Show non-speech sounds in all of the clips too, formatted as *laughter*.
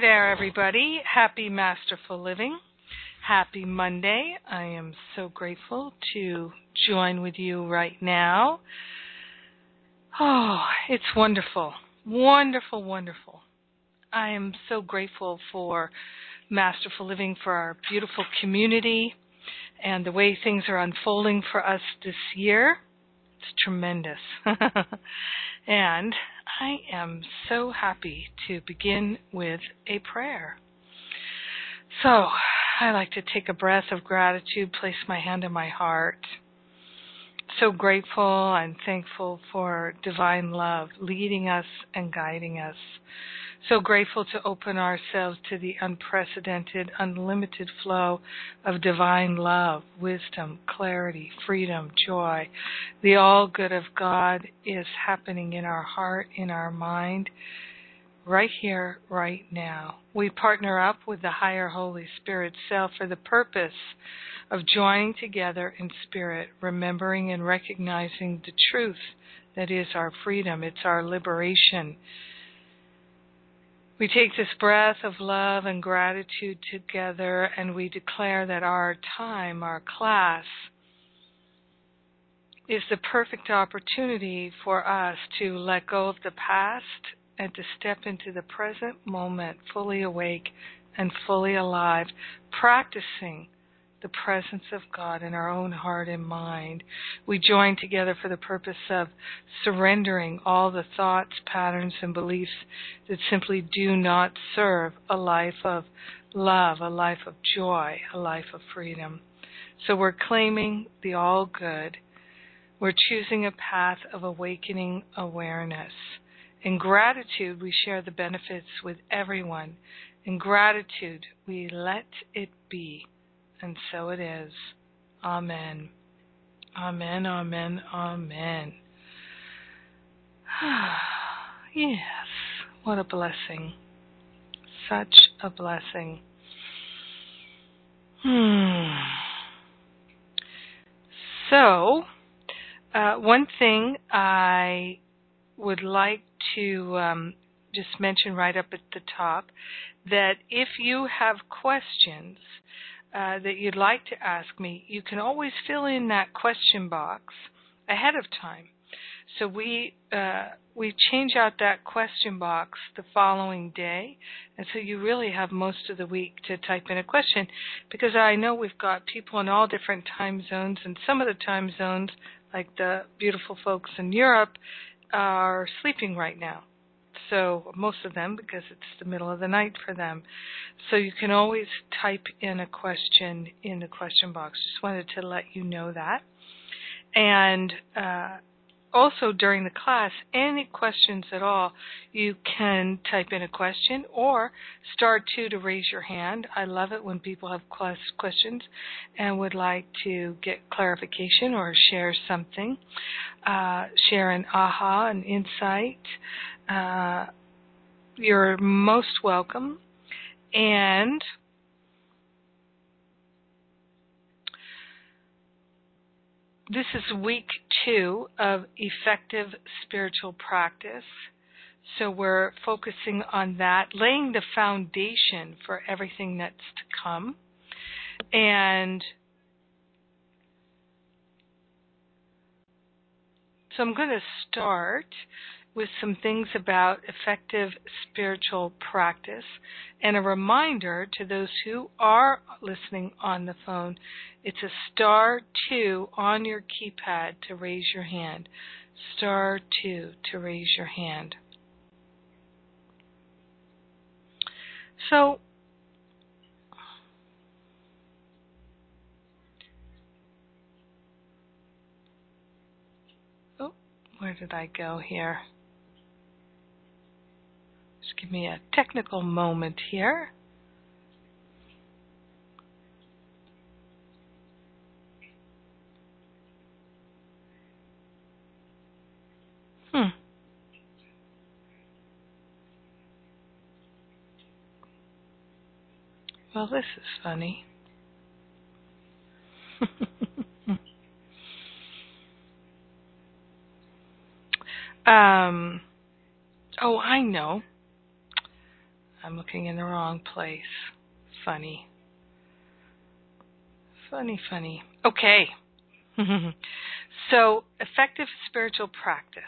there, everybody. Happy Masterful Living. Happy Monday. I am so grateful to join with you right now. Oh, it's wonderful. Wonderful, wonderful. I am so grateful for Masterful Living, for our beautiful community, and the way things are unfolding for us this year. It's tremendous. *laughs* and I am so happy to begin with a prayer. So, I like to take a breath of gratitude, place my hand on my heart. So grateful and thankful for divine love leading us and guiding us. So grateful to open ourselves to the unprecedented, unlimited flow of divine love, wisdom, clarity, freedom, joy. The all good of God is happening in our heart, in our mind, right here, right now. We partner up with the higher Holy Spirit self for the purpose of joining together in spirit, remembering and recognizing the truth that is our freedom, it's our liberation. We take this breath of love and gratitude together and we declare that our time, our class, is the perfect opportunity for us to let go of the past and to step into the present moment fully awake and fully alive, practicing the presence of God in our own heart and mind. We join together for the purpose of surrendering all the thoughts, patterns, and beliefs that simply do not serve a life of love, a life of joy, a life of freedom. So we're claiming the all good. We're choosing a path of awakening awareness. In gratitude, we share the benefits with everyone. In gratitude, we let it be and so it is. Amen. Amen, amen, amen. *sighs* yes, what a blessing. Such a blessing. Hmm. So, uh, one thing I would like to um, just mention right up at the top that if you have questions, uh, that you'd like to ask me, you can always fill in that question box ahead of time. So we uh, we change out that question box the following day, and so you really have most of the week to type in a question, because I know we've got people in all different time zones, and some of the time zones, like the beautiful folks in Europe, are sleeping right now so most of them because it's the middle of the night for them. So you can always type in a question in the question box. Just wanted to let you know that. And uh, also during the class, any questions at all, you can type in a question or star two to raise your hand. I love it when people have questions and would like to get clarification or share something, uh, share an aha, an insight. Uh, you're most welcome. And this is week two of effective spiritual practice. So we're focusing on that, laying the foundation for everything that's to come. And so I'm going to start with some things about effective spiritual practice and a reminder to those who are listening on the phone it's a star 2 on your keypad to raise your hand. Star 2 to raise your hand. So, oh, where did I go here? Give me a technical moment here. Hmm. Well, this is funny. *laughs* um, oh, I know. I'm looking in the wrong place. Funny. Funny, funny. Okay. *laughs* so, effective spiritual practice.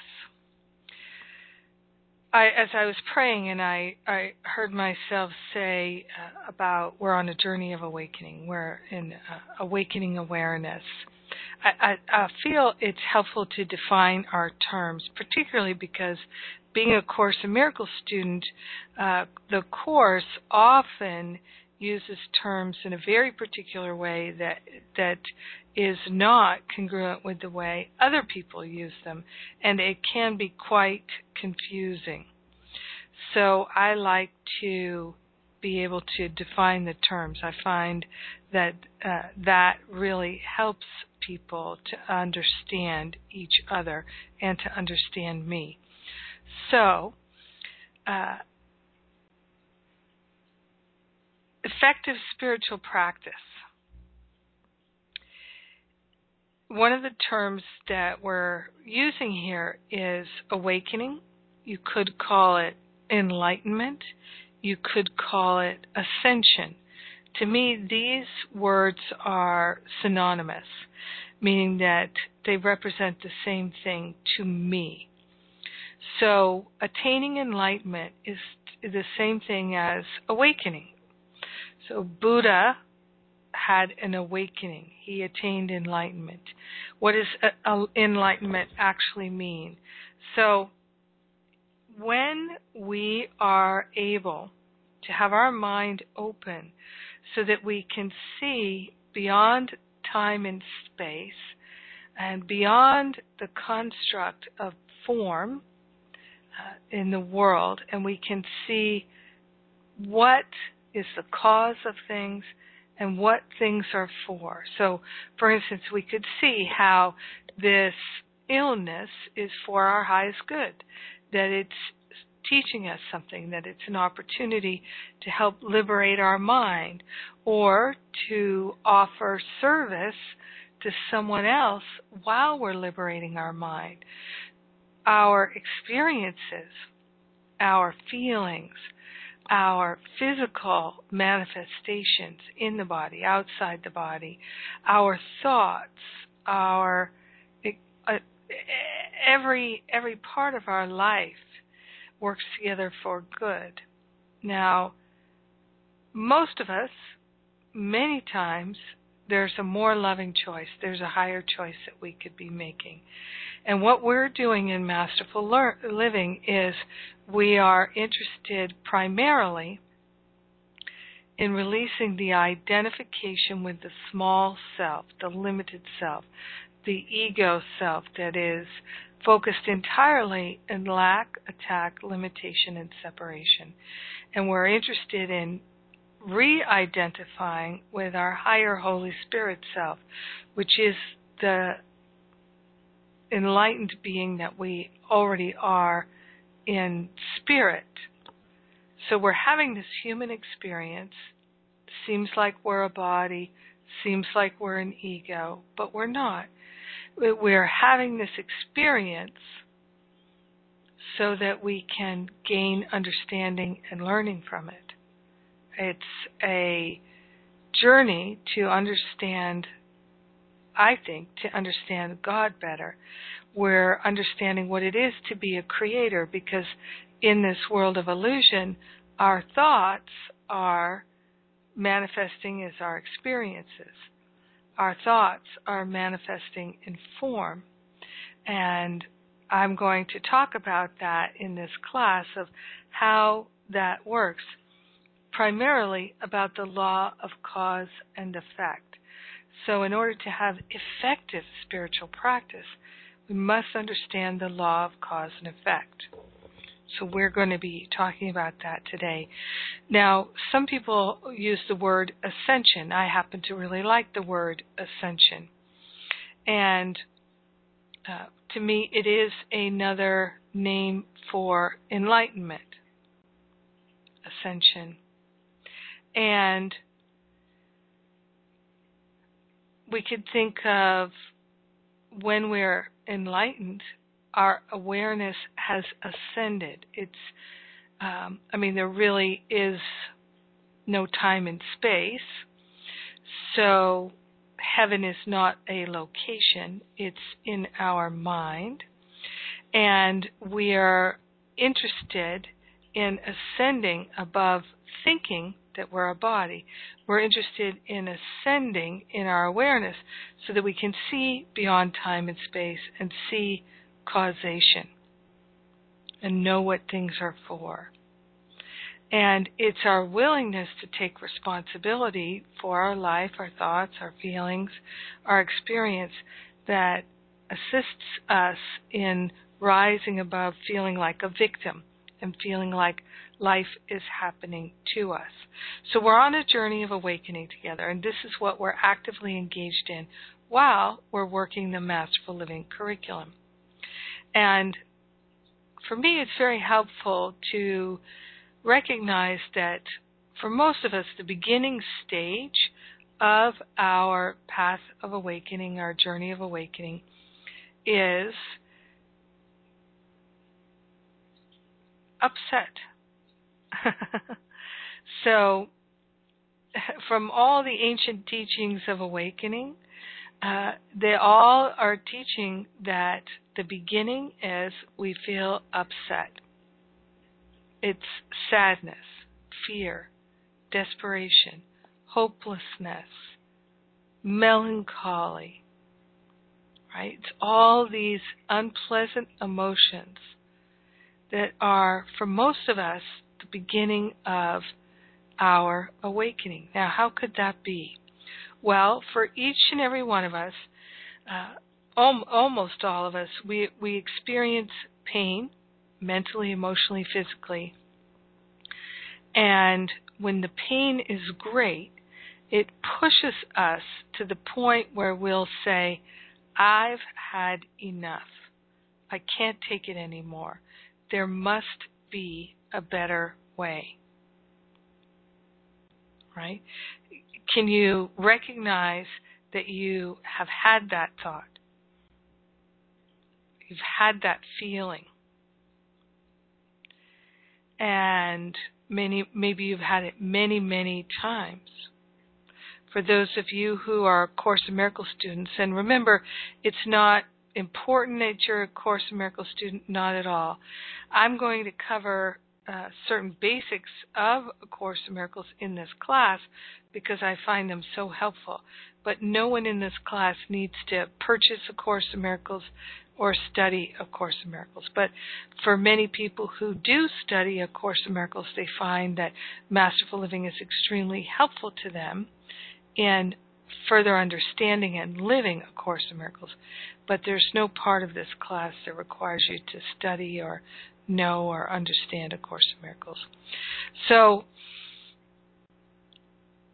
I, as I was praying, and I, I heard myself say uh, about we're on a journey of awakening. We're in uh, awakening awareness. I, I, I feel it's helpful to define our terms, particularly because being a Course in Miracles student, uh, the Course often uses terms in a very particular way that that is not congruent with the way other people use them, and it can be quite confusing. So I like to be able to define the terms. I find that uh, that really helps people to understand each other and to understand me. So, uh, effective spiritual practice. One of the terms that we're using here is awakening. You could call it enlightenment. You could call it ascension. To me, these words are synonymous, meaning that they represent the same thing to me. So, attaining enlightenment is the same thing as awakening. So, Buddha had an awakening. He attained enlightenment. What does enlightenment actually mean? So, when we are able to have our mind open so that we can see beyond time and space and beyond the construct of form uh, in the world, and we can see what is the cause of things and what things are for. So, for instance, we could see how this illness is for our highest good, that it's teaching us something, that it's an opportunity to help liberate our mind or to offer service to someone else while we're liberating our mind. Our experiences, our feelings, our physical manifestations in the body, outside the body, our thoughts, our uh, every every part of our life works together for good. Now, most of us, many times, there's a more loving choice. There's a higher choice that we could be making. And what we're doing in Masterful Living is we are interested primarily in releasing the identification with the small self, the limited self, the ego self that is focused entirely in lack, attack, limitation, and separation. And we're interested in re identifying with our higher Holy Spirit self, which is the enlightened being that we already are in spirit. So we're having this human experience. Seems like we're a body, seems like we're an ego, but we're not we're having this experience so that we can gain understanding and learning from it. It's a journey to understand, I think, to understand God better. We're understanding what it is to be a creator because in this world of illusion, our thoughts are manifesting as our experiences our thoughts are manifesting in form. And I'm going to talk about that in this class of how that works, primarily about the law of cause and effect. So, in order to have effective spiritual practice, we must understand the law of cause and effect. So we're going to be talking about that today. Now, some people use the word ascension. I happen to really like the word ascension. And uh, to me, it is another name for enlightenment. Ascension. And we could think of when we're enlightened our awareness has ascended. It's Um, I mean, there really is no time and space. So heaven is not a location, it's in our mind. And we are interested in ascending above thinking that we're a body. We're interested in ascending in our awareness so that we can see beyond time and space and see causation and know what things are for. And it's our willingness to take responsibility for our life, our thoughts, our feelings, our experience that assists us in rising above feeling like a victim and feeling like life is happening to us. So we're on a journey of awakening together, and this is what we're actively engaged in while we're working the Masterful Living curriculum. And for me, it's very helpful to recognize that for most of us, the beginning stage of our path of awakening, our journey of awakening, is upset. *laughs* so, from all the ancient teachings of awakening, uh, they all are teaching that the beginning is we feel upset. It's sadness, fear, desperation, hopelessness, melancholy, right? It's all these unpleasant emotions that are, for most of us, beginning of our awakening. Now, how could that be? Well, for each and every one of us, uh, almost all of us, we, we experience pain mentally, emotionally, physically. And when the pain is great, it pushes us to the point where we'll say, I've had enough. I can't take it anymore. There must be a better way. Right? Can you recognize that you have had that thought? You've had that feeling and many maybe you've had it many many times for those of you who are course in miracles students and remember it's not important that you're a course in miracles student not at all i'm going to cover uh, certain basics of a course in miracles in this class because i find them so helpful but no one in this class needs to purchase a course in miracles or study A Course in Miracles. But for many people who do study A Course in Miracles, they find that Masterful Living is extremely helpful to them in further understanding and living A Course in Miracles. But there's no part of this class that requires you to study or know or understand A Course in Miracles. So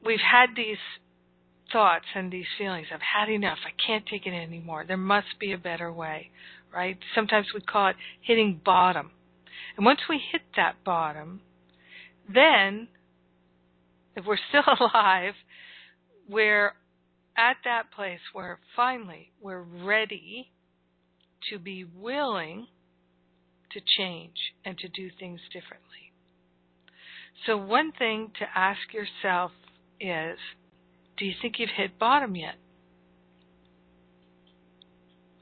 we've had these thoughts and these feelings. I've had enough. I can't take it anymore. There must be a better way, right? Sometimes we call it hitting bottom. And once we hit that bottom, then, if we're still *laughs* alive, we're at that place where finally we're ready to be willing to change and to do things differently. So, one thing to ask yourself is do you think you've hit bottom yet?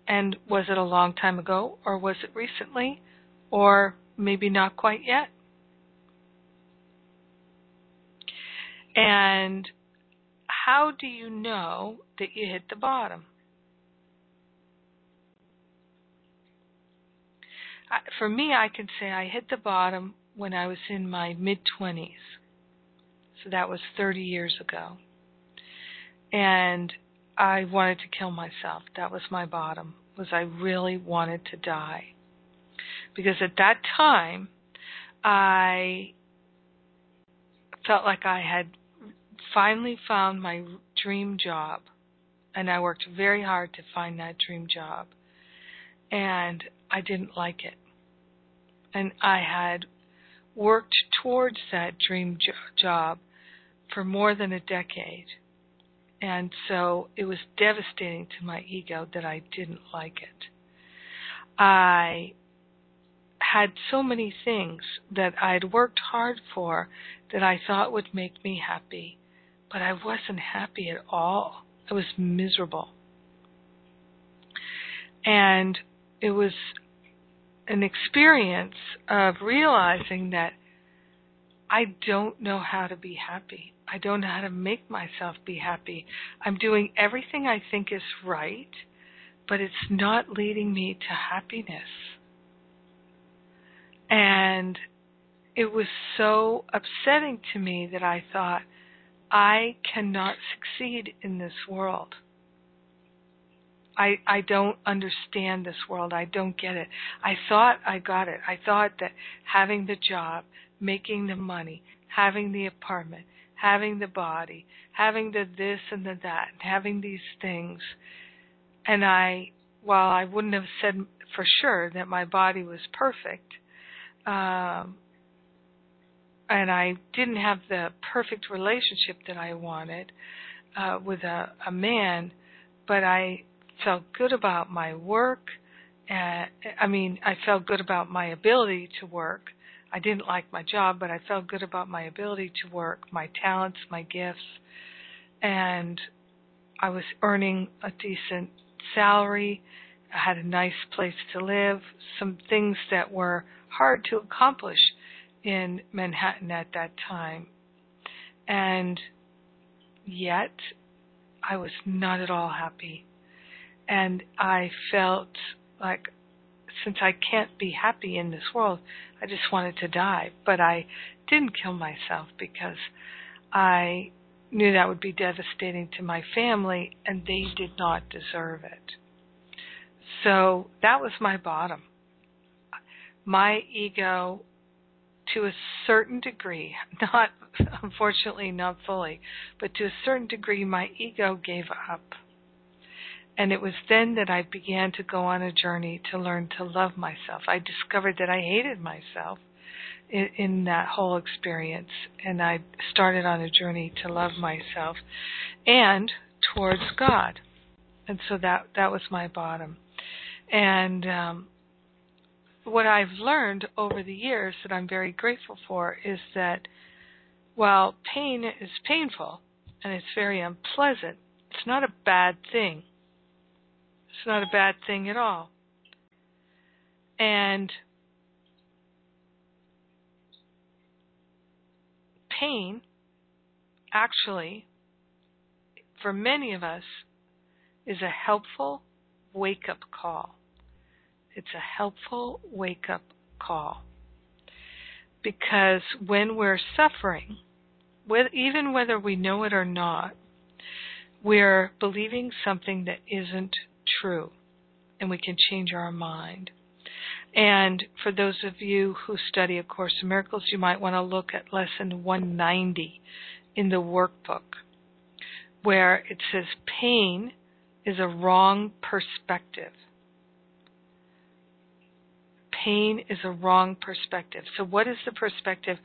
And was it a long time ago, or was it recently, or maybe not quite yet? And how do you know that you hit the bottom? For me, I can say I hit the bottom when I was in my mid 20s. So that was 30 years ago and I wanted to kill myself. That was my bottom. Was I really wanted to die. Because at that time I felt like I had finally found my dream job and I worked very hard to find that dream job and I didn't like it. And I had worked towards that dream jo- job for more than a decade and so it was devastating to my ego that I didn't like it. I had so many things that I'd worked hard for that I thought would make me happy, but I wasn't happy at all. I was miserable. And it was an experience of realizing that I don't know how to be happy. I don't know how to make myself be happy. I'm doing everything I think is right, but it's not leading me to happiness. And it was so upsetting to me that I thought, I cannot succeed in this world. I I don't understand this world. I don't get it. I thought I got it. I thought that having the job, making the money, having the apartment, having the body, having the this and the that, having these things, and I, while I wouldn't have said for sure that my body was perfect, um, and I didn't have the perfect relationship that I wanted uh, with a, a man, but I felt good about my work. Uh, I mean, I felt good about my ability to work. I didn't like my job, but I felt good about my ability to work, my talents, my gifts, and I was earning a decent salary. I had a nice place to live, some things that were hard to accomplish in Manhattan at that time. And yet, I was not at all happy and I felt like since I can't be happy in this world, I just wanted to die. But I didn't kill myself because I knew that would be devastating to my family and they did not deserve it. So that was my bottom. My ego, to a certain degree, *laughs* not unfortunately not fully, but to a certain degree, my ego gave up and it was then that I began to go on a journey to learn to love myself. I discovered that I hated myself in, in that whole experience, and I started on a journey to love myself and towards God. And so that that was my bottom. And um, what I've learned over the years that I'm very grateful for is that while pain is painful and it's very unpleasant, it's not a bad thing it's not a bad thing at all. And pain, actually, for many of us, is a helpful wake up call. It's a helpful wake up call. Because when we're suffering, with, even whether we know it or not, we're believing something that isn't true and we can change our mind. And for those of you who study A Course in Miracles, you might want to look at lesson 190 in the workbook, where it says pain is a wrong perspective pain is a wrong perspective. So, what is the perspective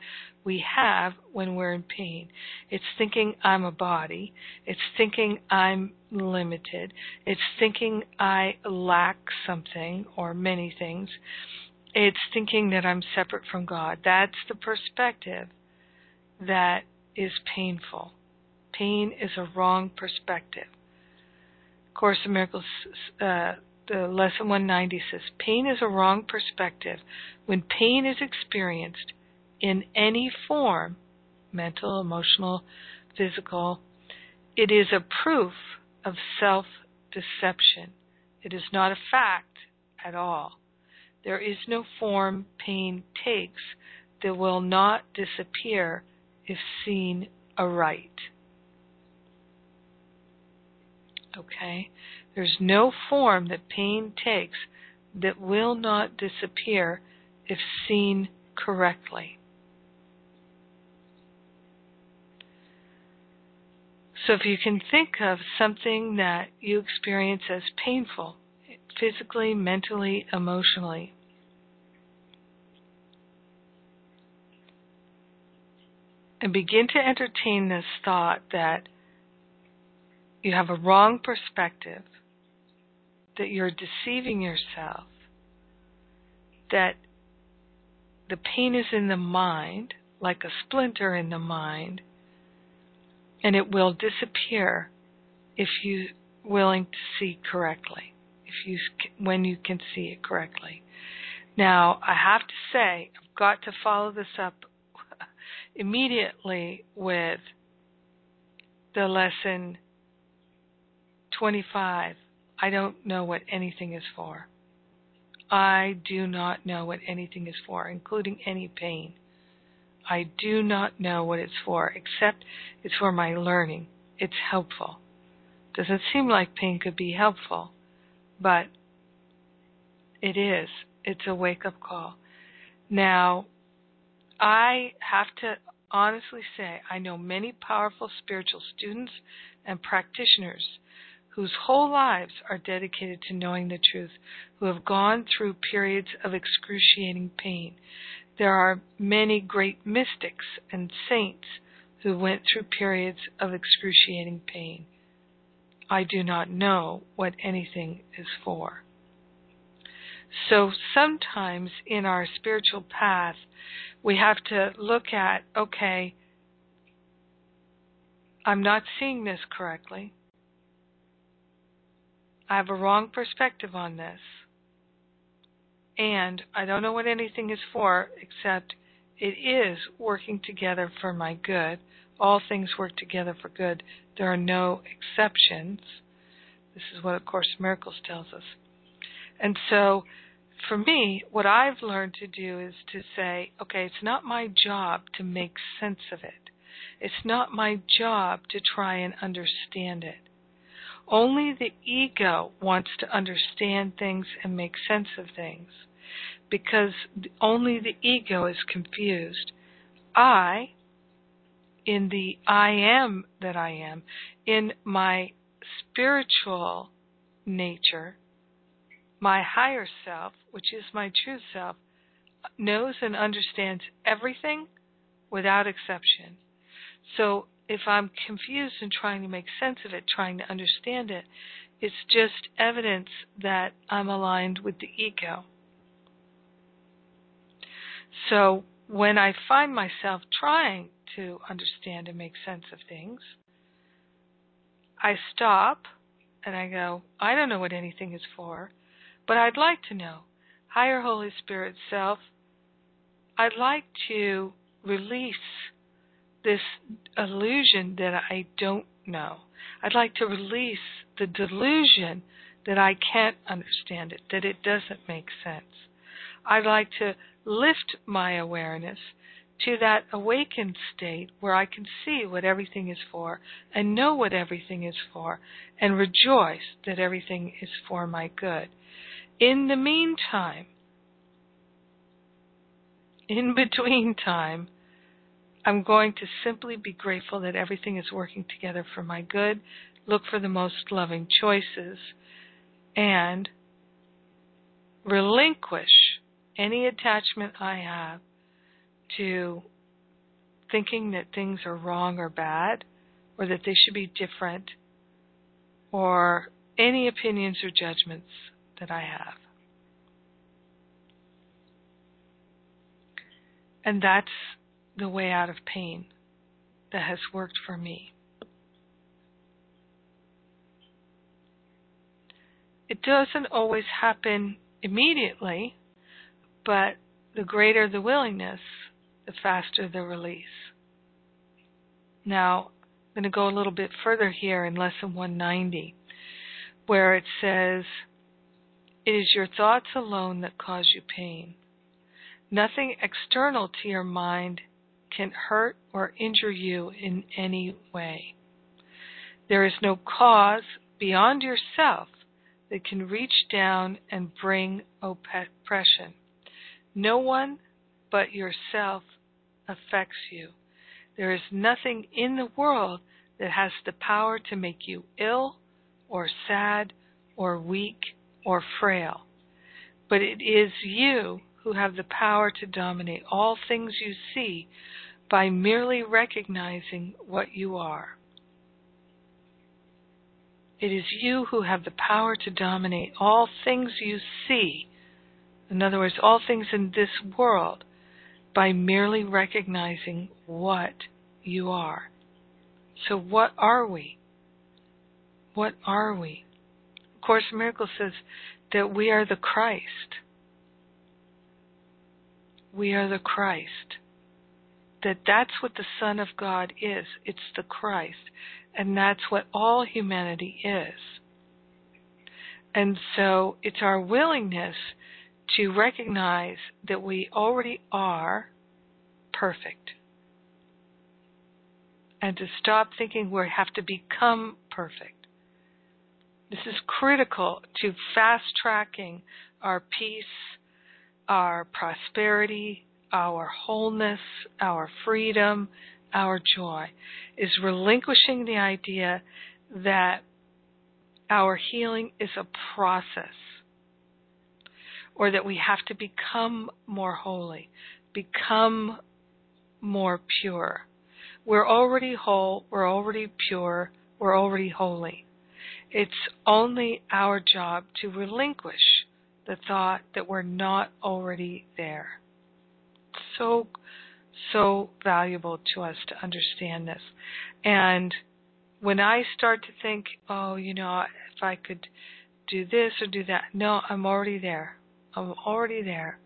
we have when we're in pain? It's thinking I'm a body, it's thinking I'm limited, it's thinking I lack something or many things, it's thinking that I'm separate from God. That's the perspective that is painful. Pain is a wrong perspective. Course in Miracles uh, the lesson 190 says pain is a wrong perspective. When pain is experienced in any form, mental, emotional, physical, it is a proof of self deception. It is not a fact at all. There is no form pain takes that will not disappear if seen aright. Okay? There's no form that pain takes that will not disappear if seen correctly. So if you can think of something that you experience as painful, physically, mentally, emotionally, and begin to entertain this thought that you have a wrong perspective that you're deceiving yourself, that the pain is in the mind, like a splinter in the mind, and it will disappear if you're willing to see correctly, if you when you can see it correctly. Now, I have to say, I've got to follow this up *laughs* immediately with the lesson 25. I don't know what anything is for. I do not know what anything is for, including any pain. I do not know what it's for, except it's for my learning. It's helpful. Doesn't seem like pain could be helpful, but it is. It's a wake up call. Now, I have to honestly say I know many powerful spiritual students and practitioners whose whole lives are dedicated to knowing the truth, who have gone through periods of excruciating pain. There are many great mystics and saints who went through periods of excruciating pain. I do not know what anything is for. So sometimes in our spiritual path, we have to look at okay, I'm not seeing this correctly. I have a wrong perspective on this. And I don't know what anything is for, except it is working together for my good. All things work together for good. There are no exceptions. This is what A Course Miracles tells us. And so, for me, what I've learned to do is to say, okay, it's not my job to make sense of it. It's not my job to try and understand it. Only the ego wants to understand things and make sense of things because only the ego is confused. I, in the I am that I am, in my spiritual nature, my higher self, which is my true self, knows and understands everything without exception. So if I'm confused and trying to make sense of it, trying to understand it, it's just evidence that I'm aligned with the ego. So when I find myself trying to understand and make sense of things, I stop and I go, I don't know what anything is for, but I'd like to know. Higher Holy Spirit self, I'd like to release this illusion that I don't know. I'd like to release the delusion that I can't understand it, that it doesn't make sense. I'd like to lift my awareness to that awakened state where I can see what everything is for and know what everything is for and rejoice that everything is for my good. In the meantime, in between time, I'm going to simply be grateful that everything is working together for my good, look for the most loving choices, and relinquish any attachment I have to thinking that things are wrong or bad, or that they should be different, or any opinions or judgments that I have. And that's the way out of pain that has worked for me. It doesn't always happen immediately, but the greater the willingness, the faster the release. Now, I'm going to go a little bit further here in Lesson 190, where it says, It is your thoughts alone that cause you pain. Nothing external to your mind can hurt or injure you in any way. There is no cause beyond yourself that can reach down and bring oppression. No one but yourself affects you. There is nothing in the world that has the power to make you ill or sad or weak or frail. But it is you who have the power to dominate all things you see by merely recognizing what you are. It is you who have the power to dominate all things you see. In other words, all things in this world by merely recognizing what you are. So, what are we? What are we? Course in Miracles says that we are the Christ. We are the Christ. That that's what the Son of God is. It's the Christ. And that's what all humanity is. And so it's our willingness to recognize that we already are perfect. And to stop thinking we have to become perfect. This is critical to fast tracking our peace, our prosperity, our wholeness, our freedom, our joy, is relinquishing the idea that our healing is a process or that we have to become more holy, become more pure. We're already whole, we're already pure, we're already holy. It's only our job to relinquish the thought that we're not already there. So, so valuable to us to understand this. And when I start to think, oh, you know, if I could do this or do that, no, I'm already there. I'm already there.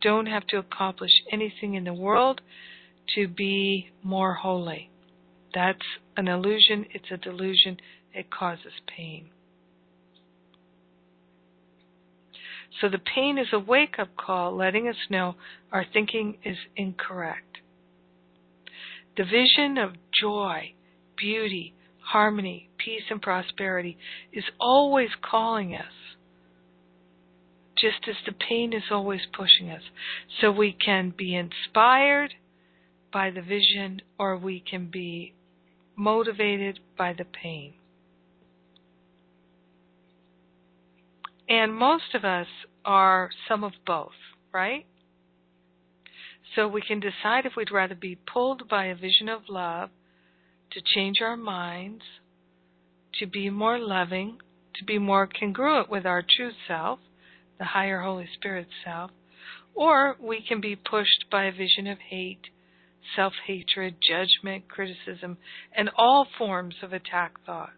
Don't have to accomplish anything in the world to be more holy. That's an illusion, it's a delusion, it causes pain. So the pain is a wake up call letting us know our thinking is incorrect. The vision of joy, beauty, harmony, peace, and prosperity is always calling us, just as the pain is always pushing us. So we can be inspired by the vision or we can be motivated by the pain. And most of us are some of both, right? So we can decide if we'd rather be pulled by a vision of love to change our minds, to be more loving, to be more congruent with our true self, the higher Holy Spirit self, or we can be pushed by a vision of hate, self hatred, judgment, criticism, and all forms of attack thoughts.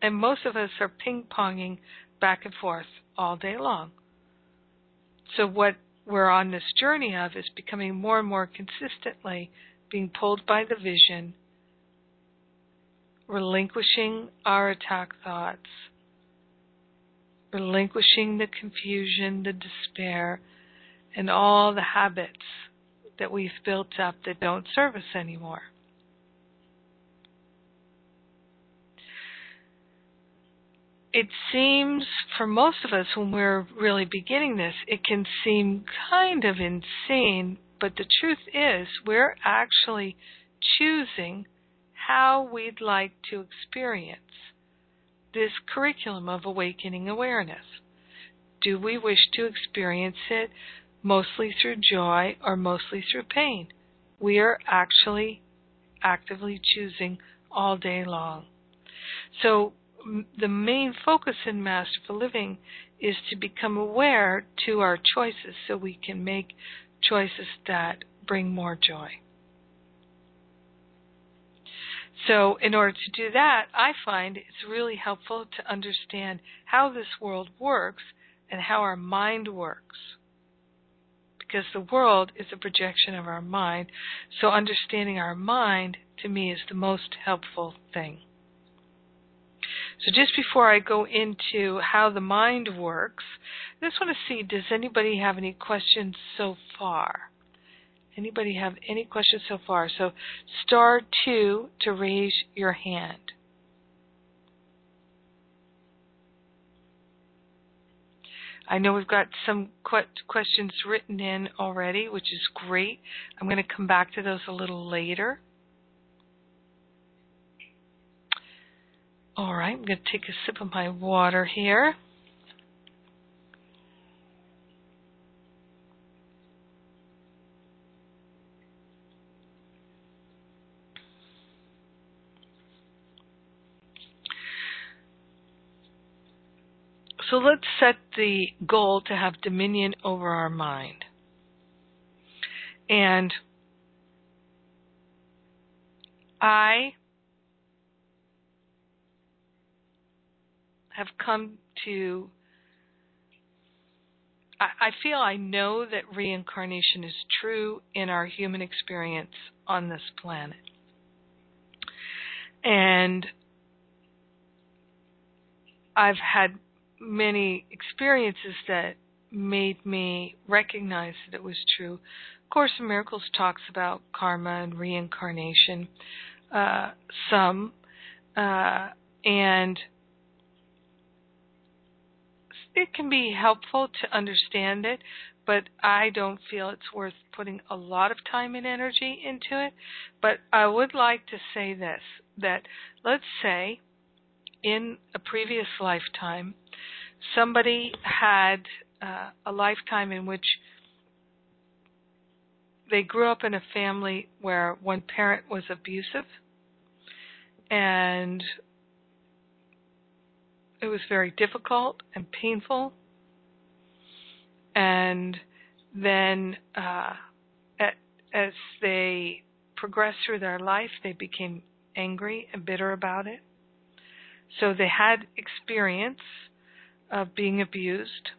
And most of us are ping ponging back and forth all day long. So, what we're on this journey of is becoming more and more consistently being pulled by the vision, relinquishing our attack thoughts, relinquishing the confusion, the despair, and all the habits that we've built up that don't serve us anymore. It seems for most of us when we're really beginning this, it can seem kind of insane, but the truth is we're actually choosing how we'd like to experience this curriculum of awakening awareness. Do we wish to experience it mostly through joy or mostly through pain? We are actually actively choosing all day long. So the main focus in Masterful Living is to become aware to our choices so we can make choices that bring more joy. So, in order to do that, I find it's really helpful to understand how this world works and how our mind works. Because the world is a projection of our mind, so understanding our mind to me is the most helpful thing. So just before I go into how the mind works, I just want to see does anybody have any questions so far? Anybody have any questions so far? So star 2 to raise your hand. I know we've got some questions written in already, which is great. I'm going to come back to those a little later. All right, I'm going to take a sip of my water here. So let's set the goal to have dominion over our mind. And I have come to I, feel I know that reincarnation is true in our human experience on this planet. And I've had many experiences that made me recognize that it was true. A Course in Miracles talks about karma and reincarnation, uh, some, uh, and it can be helpful to understand it, but I don't feel it's worth putting a lot of time and energy into it. But I would like to say this that let's say in a previous lifetime, somebody had uh, a lifetime in which they grew up in a family where one parent was abusive and it was very difficult and painful. And then, uh, at, as they progressed through their life, they became angry and bitter about it. So they had experience of being abused.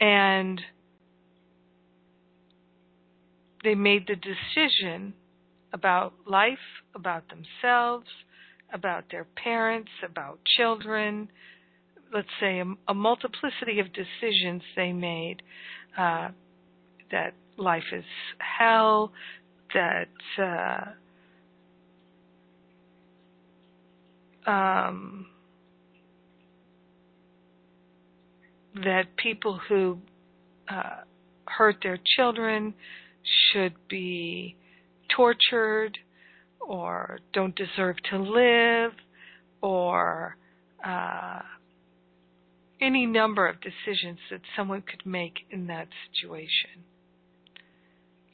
And they made the decision about life, about themselves, about their parents, about children, let's say a, a multiplicity of decisions they made uh, that life is hell, that uh, um, that people who uh, hurt their children should be tortured, or don't deserve to live or uh, any number of decisions that someone could make in that situation.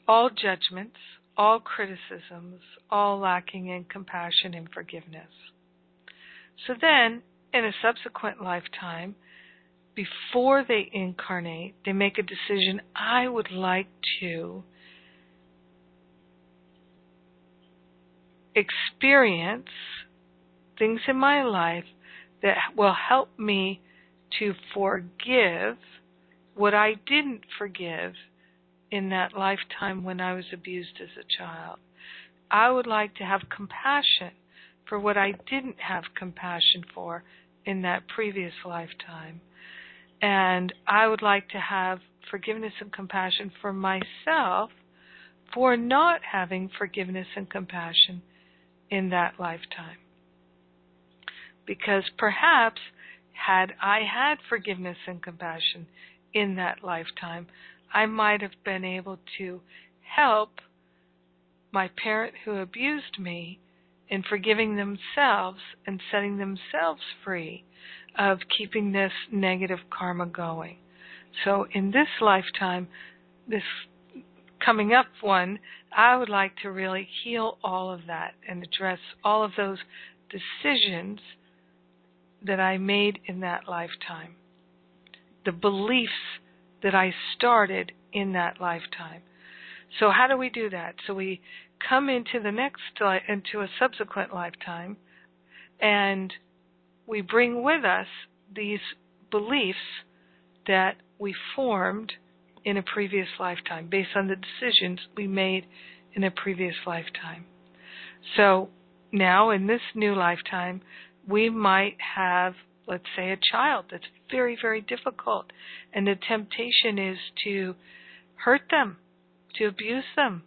All judgments, all criticisms, all lacking in compassion and forgiveness. So then, in a subsequent lifetime, before they incarnate, they make a decision I would like to experience things in my life that will help me to forgive what I didn't forgive in that lifetime when I was abused as a child. I would like to have compassion for what I didn't have compassion for in that previous lifetime. And I would like to have forgiveness and compassion for myself for not having forgiveness and compassion in that lifetime. Because perhaps had I had forgiveness and compassion in that lifetime, I might have been able to help my parent who abused me in forgiving themselves and setting themselves free of keeping this negative karma going. So in this lifetime, this coming up one, I would like to really heal all of that and address all of those decisions that I made in that lifetime. The beliefs that I started in that lifetime. So how do we do that? So we come into the next uh, into a subsequent lifetime and we bring with us these beliefs that we formed in a previous lifetime based on the decisions we made in a previous lifetime. So now in this new lifetime, we might have, let's say, a child that's very, very difficult, and the temptation is to hurt them, to abuse them,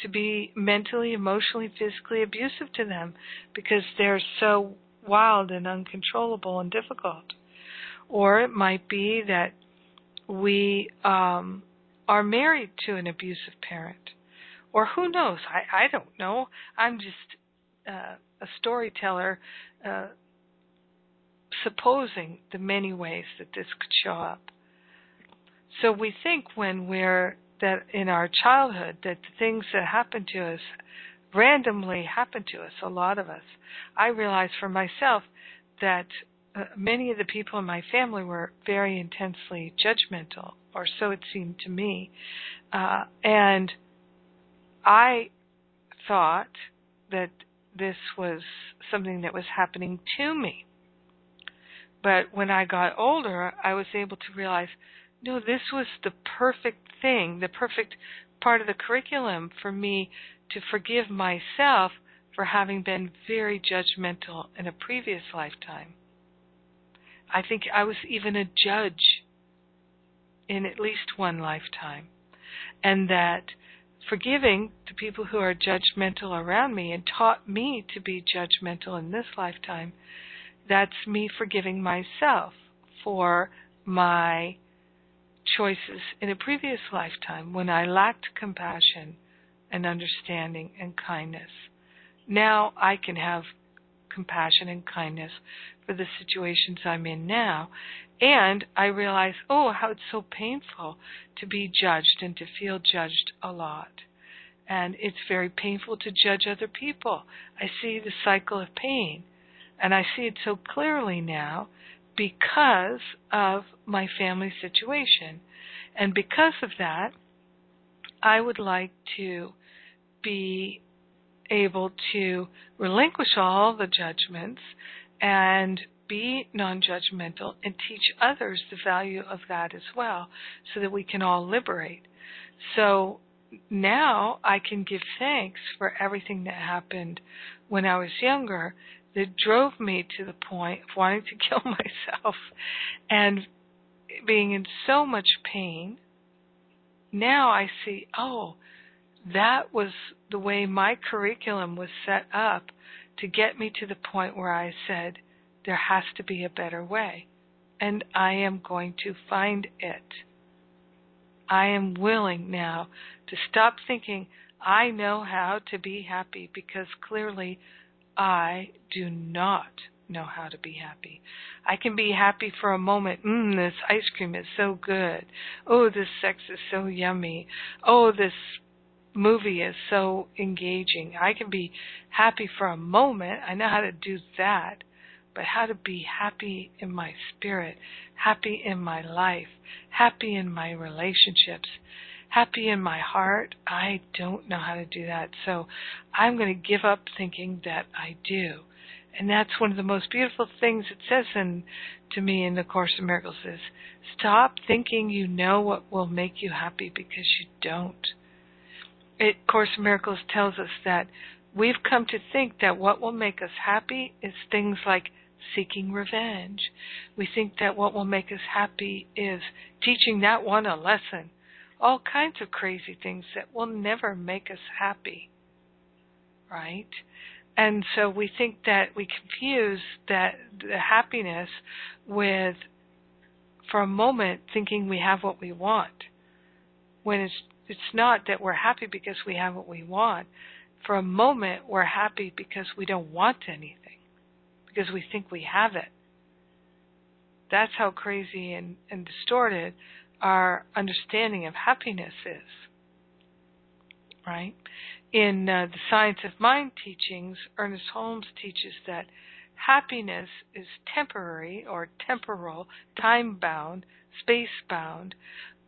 to be mentally, emotionally, physically abusive to them because they're so wild and uncontrollable and difficult. Or it might be that we um, are married to an abusive parent. Or who knows? I, I don't know. I'm just uh, a storyteller uh, supposing the many ways that this could show up. So we think when we're that in our childhood that the things that happen to us randomly happen to us, a lot of us. I realize for myself that uh, many of the people in my family were very intensely judgmental, or so it seemed to me. Uh, and I thought that this was something that was happening to me. But when I got older, I was able to realize no, this was the perfect thing, the perfect part of the curriculum for me to forgive myself for having been very judgmental in a previous lifetime. I think I was even a judge in at least one lifetime. And that forgiving the people who are judgmental around me and taught me to be judgmental in this lifetime, that's me forgiving myself for my choices in a previous lifetime when I lacked compassion and understanding and kindness. Now I can have compassion and kindness for the situations I'm in now. And I realize, oh, how it's so painful to be judged and to feel judged a lot. And it's very painful to judge other people. I see the cycle of pain. And I see it so clearly now because of my family situation. And because of that, I would like to be able to relinquish all the judgments and be non judgmental and teach others the value of that as well so that we can all liberate. So now I can give thanks for everything that happened when I was younger that drove me to the point of wanting to *laughs* kill myself and being in so much pain. Now I see, oh, that was the way my curriculum was set up to get me to the point where I said, there has to be a better way. And I am going to find it. I am willing now to stop thinking I know how to be happy because clearly I do not know how to be happy. I can be happy for a moment. Mmm, this ice cream is so good. Oh, this sex is so yummy. Oh, this movie is so engaging. I can be happy for a moment. I know how to do that. But how to be happy in my spirit, happy in my life, happy in my relationships, happy in my heart, I don't know how to do that. So I'm going to give up thinking that I do. And that's one of the most beautiful things it says in, to me in the Course in Miracles is stop thinking you know what will make you happy because you don't it, Course in Miracles tells us that we've come to think that what will make us happy is things like seeking revenge. We think that what will make us happy is teaching that one a lesson. All kinds of crazy things that will never make us happy. Right? And so we think that we confuse that the happiness with for a moment thinking we have what we want when it's it's not that we're happy because we have what we want. For a moment, we're happy because we don't want anything, because we think we have it. That's how crazy and, and distorted our understanding of happiness is. Right? In uh, the Science of Mind teachings, Ernest Holmes teaches that happiness is temporary or temporal, time bound, space bound,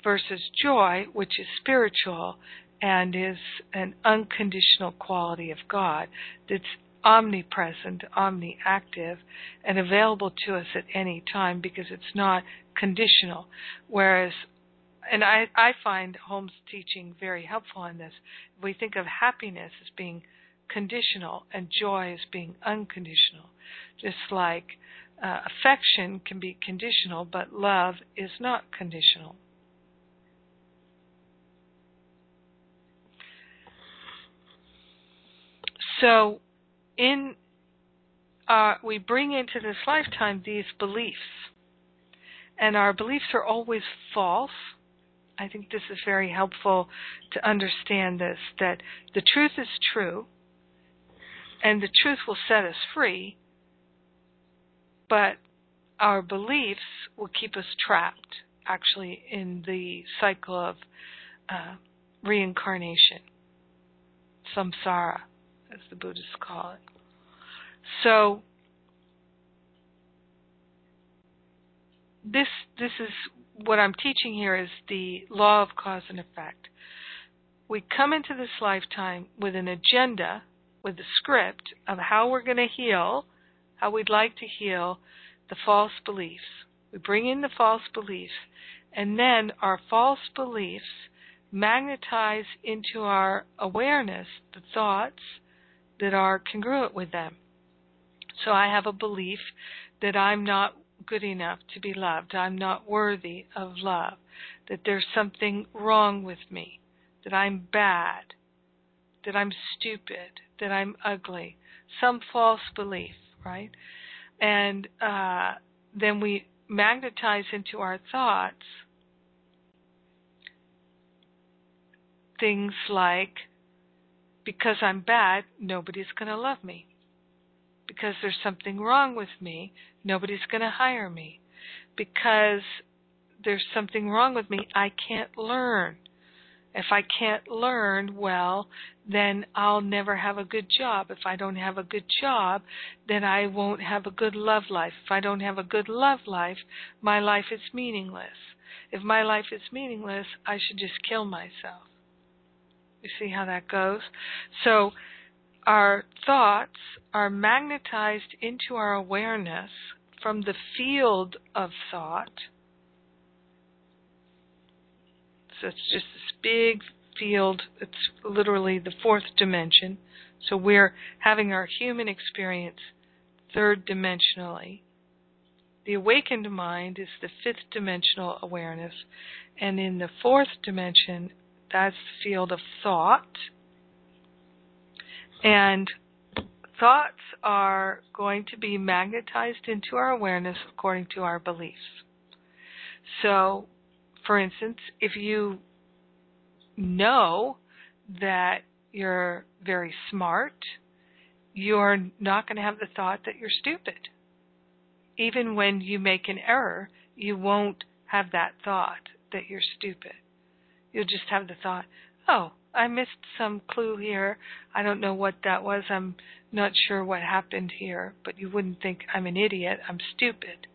versus joy, which is spiritual and is an unconditional quality of God that's omnipresent, omniactive, and available to us at any time because it's not conditional. Whereas, and I, I find Holmes' teaching very helpful in this. We think of happiness as being conditional and joy as being unconditional. Just like uh, affection can be conditional, but love is not conditional. So, in uh, we bring into this lifetime these beliefs, and our beliefs are always false. I think this is very helpful to understand this that the truth is true, and the truth will set us free, but our beliefs will keep us trapped, actually, in the cycle of uh, reincarnation, samsara as the Buddhists call it. So this this is what I'm teaching here is the law of cause and effect. We come into this lifetime with an agenda, with a script of how we're going to heal, how we'd like to heal the false beliefs. We bring in the false beliefs, and then our false beliefs magnetize into our awareness the thoughts that are congruent with them. So I have a belief that I'm not good enough to be loved, I'm not worthy of love, that there's something wrong with me, that I'm bad, that I'm stupid, that I'm ugly, some false belief, right? And uh, then we magnetize into our thoughts things like, because I'm bad, nobody's going to love me. Because there's something wrong with me, nobody's going to hire me. Because there's something wrong with me, I can't learn. If I can't learn well, then I'll never have a good job. If I don't have a good job, then I won't have a good love life. If I don't have a good love life, my life is meaningless. If my life is meaningless, I should just kill myself. You see how that goes? So our thoughts are magnetized into our awareness from the field of thought. So it's just this big field. It's literally the fourth dimension. So we're having our human experience third dimensionally. The awakened mind is the fifth dimensional awareness. And in the fourth dimension, that's field of thought. And thoughts are going to be magnetized into our awareness according to our beliefs. So, for instance, if you know that you're very smart, you're not going to have the thought that you're stupid. Even when you make an error, you won't have that thought that you're stupid. You'll just have the thought, oh, I missed some clue here. I don't know what that was. I'm not sure what happened here, but you wouldn't think I'm an idiot. I'm stupid.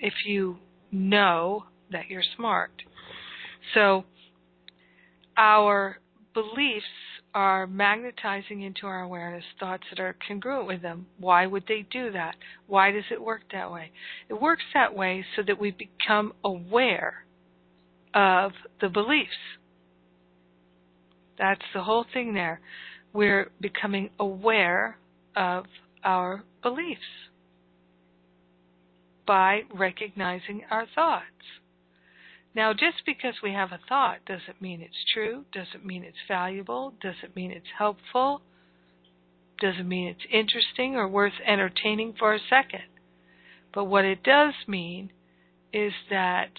If you know that you're smart. So our beliefs are magnetizing into our awareness thoughts that are congruent with them. Why would they do that? Why does it work that way? It works that way so that we become aware of the beliefs. That's the whole thing there. We're becoming aware of our beliefs by recognizing our thoughts. Now, just because we have a thought doesn't mean it's true, doesn't mean it's valuable, doesn't mean it's helpful, doesn't mean it's interesting or worth entertaining for a second. But what it does mean is that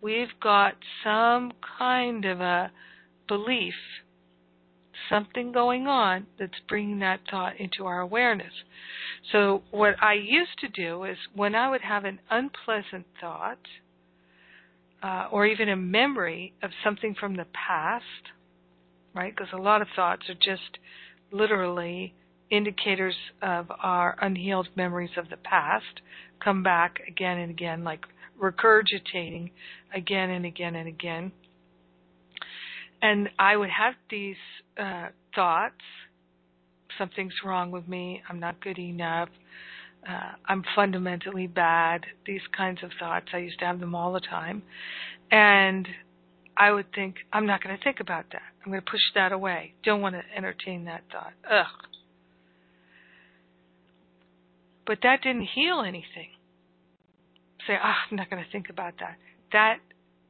we've got some kind of a belief, something going on that's bringing that thought into our awareness. So, what I used to do is when I would have an unpleasant thought, uh, or even a memory of something from the past, right? Because a lot of thoughts are just literally indicators of our unhealed memories of the past come back again and again, like regurgitating again and again and again. And I would have these uh, thoughts something's wrong with me, I'm not good enough, uh, I'm fundamentally bad, these kinds of thoughts. I used to have them all the time. And I would think, I'm not going to think about that. I'm going to push that away. Don't want to entertain that thought. Ugh. But that didn't heal anything say, oh, I'm not going to think about that. That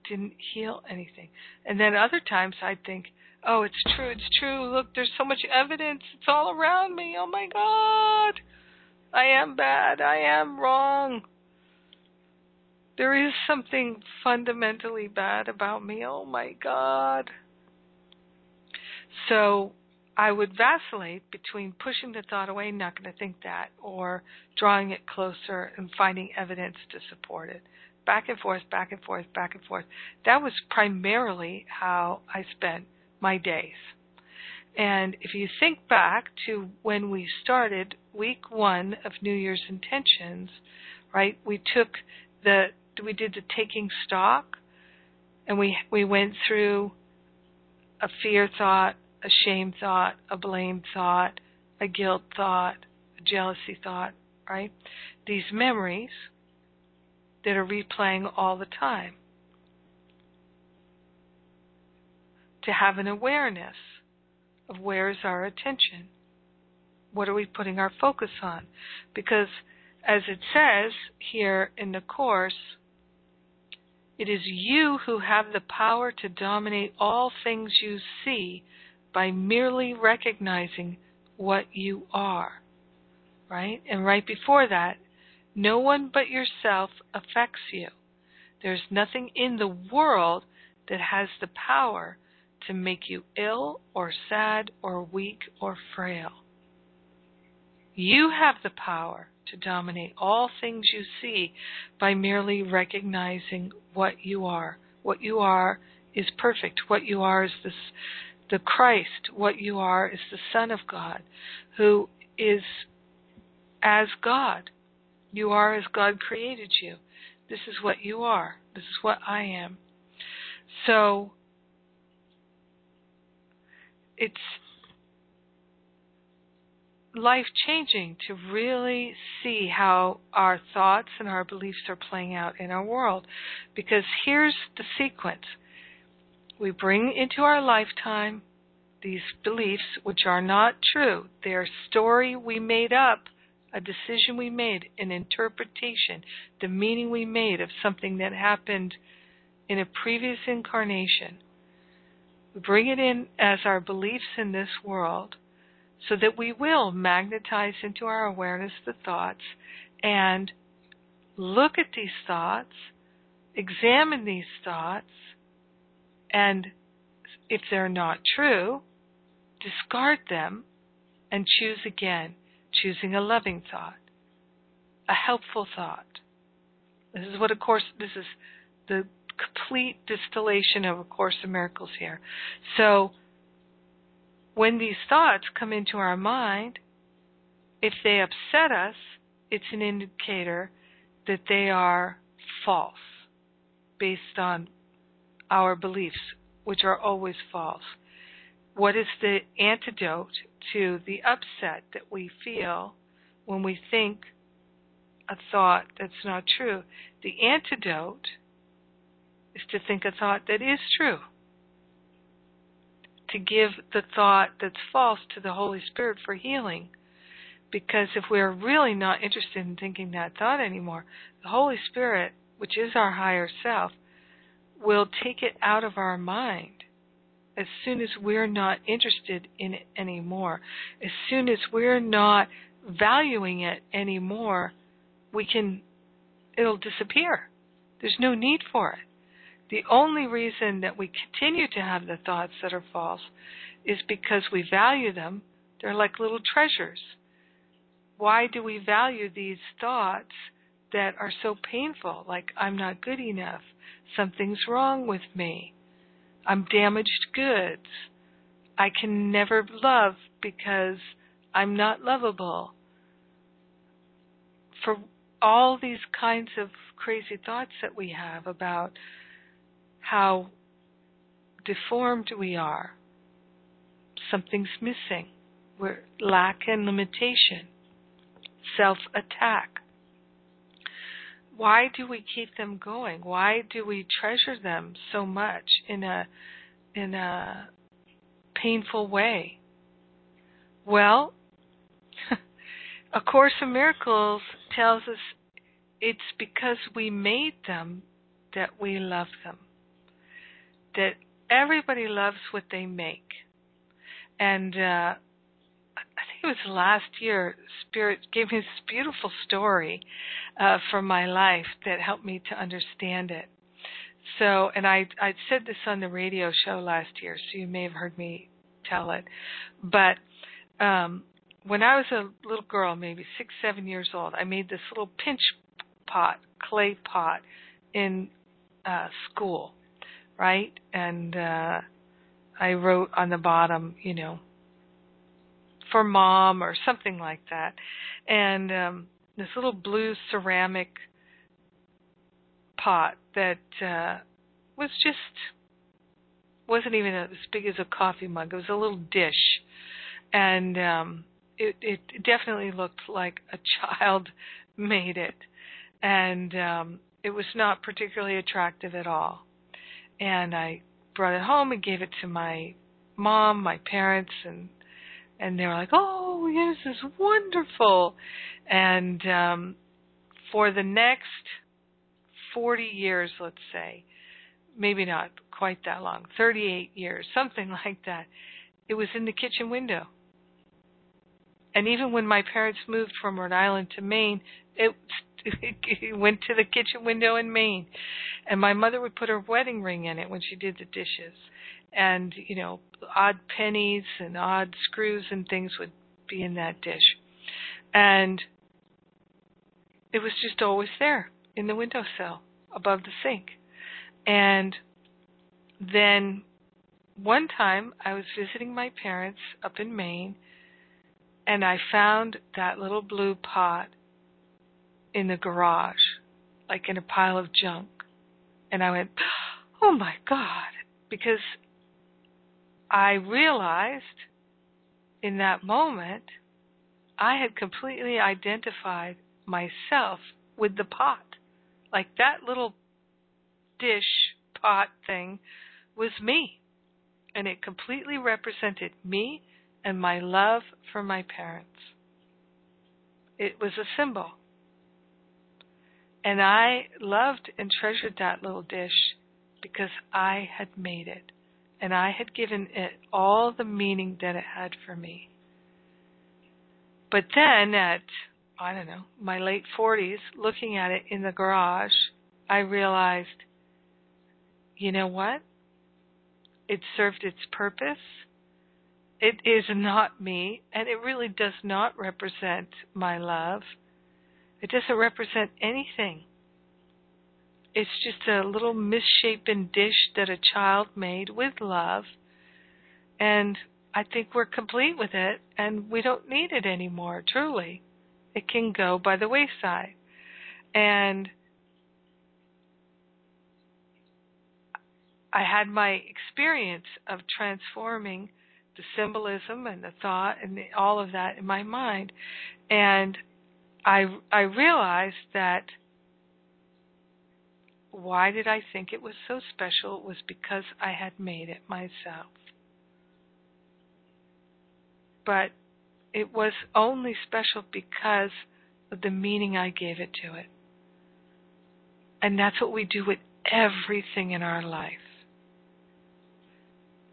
didn't heal anything. And then other times I'd think, oh, it's true, it's true. Look, there's so much evidence. It's all around me. Oh my God. I am bad. I am wrong. There is something fundamentally bad about me. Oh my God. So I would vacillate between pushing the thought away, not going to think that, or drawing it closer and finding evidence to support it. Back and forth, back and forth, back and forth. That was primarily how I spent my days. And if you think back to when we started week one of New Year's intentions, right, we took the we did the taking stock, and we we went through a fear thought, a shame thought, a blame thought, a guilt thought, a jealousy thought, right? These memories that are replaying all the time. To have an awareness of where is our attention. What are we putting our focus on? Because as it says here in the Course, it is you who have the power to dominate all things you see by merely recognizing what you are. Right? And right before that, no one but yourself affects you. There's nothing in the world that has the power to make you ill or sad or weak or frail. You have the power to dominate all things you see by merely recognizing what you are. What you are is perfect. What you are is this, the Christ. What you are is the Son of God who is as God. You are as God created you. This is what you are. This is what I am. So it's life changing to really see how our thoughts and our beliefs are playing out in our world. Because here's the sequence we bring into our lifetime these beliefs which are not true, they're a story we made up. A decision we made, an interpretation, the meaning we made of something that happened in a previous incarnation. We bring it in as our beliefs in this world, so that we will magnetize into our awareness the thoughts and look at these thoughts, examine these thoughts, and if they're not true, discard them and choose again, choosing a loving thought, a helpful thought. This is what a course this is the complete distillation of a course of miracles here. So when these thoughts come into our mind, if they upset us, it's an indicator that they are false based on our beliefs, which are always false. What is the antidote to the upset that we feel when we think a thought that's not true? The antidote is to think a thought that is true to give the thought that's false to the Holy Spirit for healing. Because if we're really not interested in thinking that thought anymore, the Holy Spirit, which is our higher self, will take it out of our mind as soon as we're not interested in it anymore. As soon as we're not valuing it anymore, we can it'll disappear. There's no need for it. The only reason that we continue to have the thoughts that are false is because we value them. They're like little treasures. Why do we value these thoughts that are so painful? Like, I'm not good enough. Something's wrong with me. I'm damaged goods. I can never love because I'm not lovable. For all these kinds of crazy thoughts that we have about how deformed we are. Something's missing. We're lack and limitation, self attack. Why do we keep them going? Why do we treasure them so much in a in a painful way? Well, *laughs* A Course in Miracles tells us it's because we made them that we love them that everybody loves what they make. And uh, I it was last year, Spirit gave me this beautiful story uh, from my life that helped me to understand it. So, and I I said this on the radio show last year, so you may have heard me tell it. But um, when I was a little girl, maybe six, seven years old, I made this little pinch pot, clay pot, in uh, school, right? And uh, I wrote on the bottom, you know, for mom or something like that. And um, this little blue ceramic pot that uh was just wasn't even as big as a coffee mug. It was a little dish, and um, it it definitely looked like a child *laughs* made it, and um, it was not particularly attractive at all. And I brought it home and gave it to my mom, my parents, and and they were like, "Oh, this is wonderful." And um, for the next forty years, let's say, maybe not quite that long, 38 years, something *laughs* like that. It was in the kitchen window. And even when my parents moved from Rhode Island to Maine, it, *laughs* it went to the kitchen window in Maine. And my mother would put her wedding ring in it when she did the dishes. And, you know, odd pennies and odd screws and things would be in that dish. And it was just always there in the windowsill above the sink. And then one time I was visiting my parents up in Maine and I found that little blue pot in the garage, like in a pile of junk. And I went, *gasps* oh my God, because I realized in that moment I had completely identified myself with the pot. Like that little dish pot thing was me. And it completely represented me and my love for my parents. It was a symbol. And I loved and treasured that little dish because I had made it and I had given it all the meaning that it had for me. But then at, I don't know, my late 40s, looking at it in the garage, I realized you know what? It served its purpose. It is not me, and it really does not represent my love. It doesn't represent anything. It's just a little misshapen dish that a child made with love, and I think we're complete with it, and we don't need it anymore, truly. It can go by the wayside. And I had my experience of transforming the symbolism and the thought and the, all of that in my mind, and I I realized that why did I think it was so special? It was because I had made it myself. But it was only special because of the meaning I gave it to it. And that's what we do with everything in our life.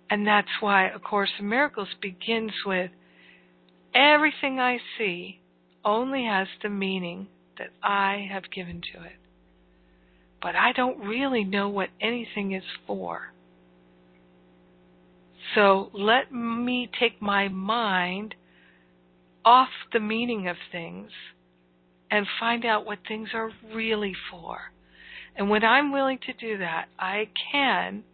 And that's why A Course in Miracles begins with everything I see only has the meaning that I have given to it. But I don't really know what anything is for. So let me take my mind off the meaning of things and find out what things are really for. And when I'm willing to do that, I can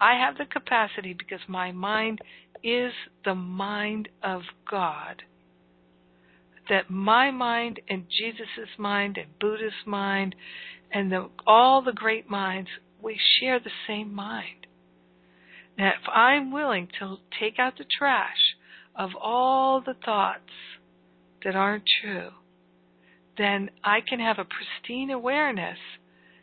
I have the capacity because my mind is the mind of God. That my mind and Jesus' mind and Buddha's mind and the, all the great minds, we share the same mind. Now, if I'm willing to take out the trash of all the thoughts that aren't true, then I can have a pristine awareness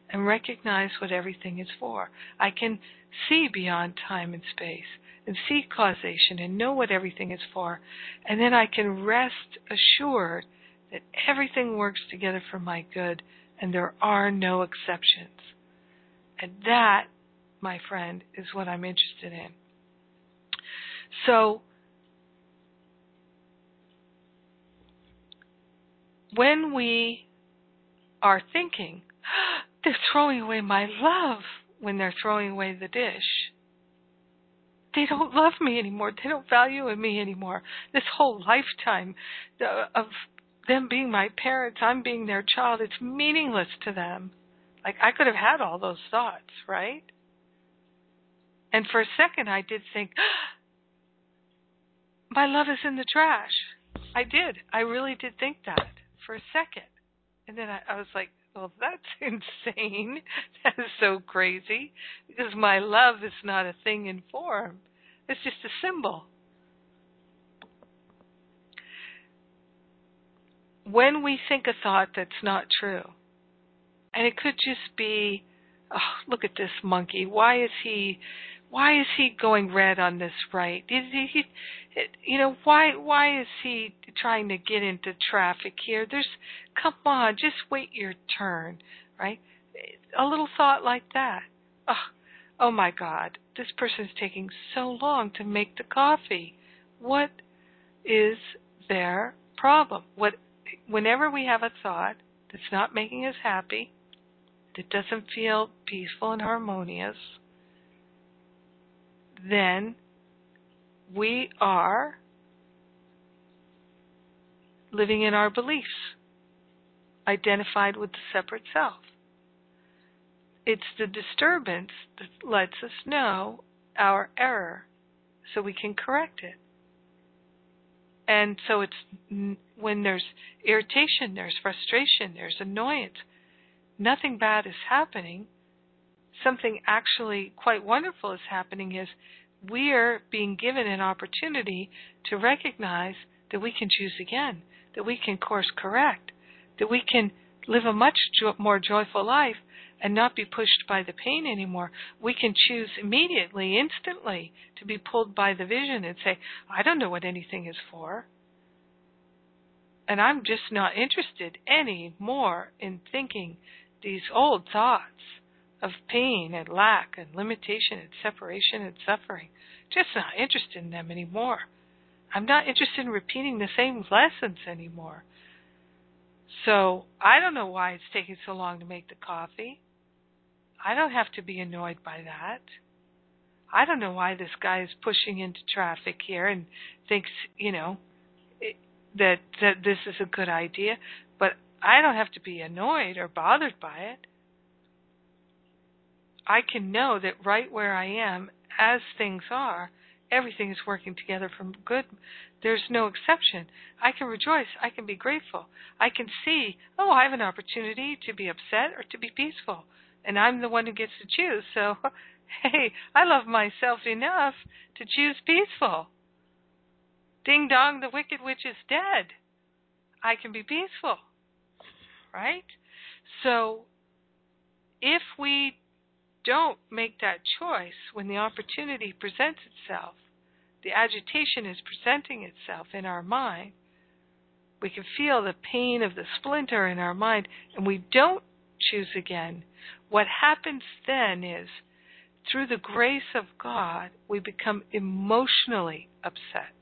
and recognize what everything is for. I can see beyond time and space and see causation and know what everything is for. And then I can rest assured that everything works together for my good and there are no exceptions. And that, my friend, is what I'm interested in. So, when we are thinking, *gasps* they're throwing away my love, when they're throwing away the dish. They don't love me anymore. They don't value me anymore. This whole lifetime uh, of them being my parents, I'm being their child, it's meaningless to them. Like I could have had all those thoughts, right? And for a second I did think, *gasps* my love is in the trash. I did. I really did think that for a second. And then I, I was like, well, *laughs* that's insane. *laughs* That is so crazy because my love is not a thing in form, it's just a symbol. When we think a thought that's not true, and it could just be, oh, look at this monkey. Why is he why is he going red on this right? Is he, he, you know, why why is he trying to get into traffic here? There's, come on, just wait your turn, right? A little thought like that. Oh, oh my God, this person's taking so long to make the coffee. What is their problem? What, whenever we have a thought that's not making us happy, that doesn't feel peaceful and harmonious then we are living in our beliefs, identified with the separate self. It's the disturbance that lets us know our error so we can correct it. And so it's when there's irritation, there's frustration, there's annoyance, nothing bad is happening. Something actually quite wonderful is happening is we're being given an opportunity to recognize that we can choose again, that we can course correct, that we can live a much jo- more joyful life and not be pushed by the pain anymore. We can choose immediately, instantly, to be pulled by the vision and say, I don't know what anything is for. And I'm just not interested anymore in thinking these old thoughts of pain and lack and limitation and separation and suffering. Just not interested in them anymore. I'm not interested in repeating the same lessons anymore. So I don't know why it's taking so long to make the coffee. I don't have to be annoyed by that. I don't know why this guy is pushing into traffic here and thinks, you know, that that this is a good idea, but I don't have to be annoyed or bothered by it. I can know that right where I am, as things are, everything is working together for good. There's no exception. I can rejoice. I can be grateful. I can see, oh, I have an opportunity to be upset or to be peaceful. And I'm the one who gets to choose. So, *laughs* hey, I love myself enough to choose peaceful. Ding dong, the wicked witch is dead. I can be peaceful. Right? So, if we don't make that choice when the opportunity presents itself, the agitation is presenting itself in our mind, we can feel the pain of the splinter in our mind, and we don't choose again. What happens then is, through the grace of God, we become emotionally upset.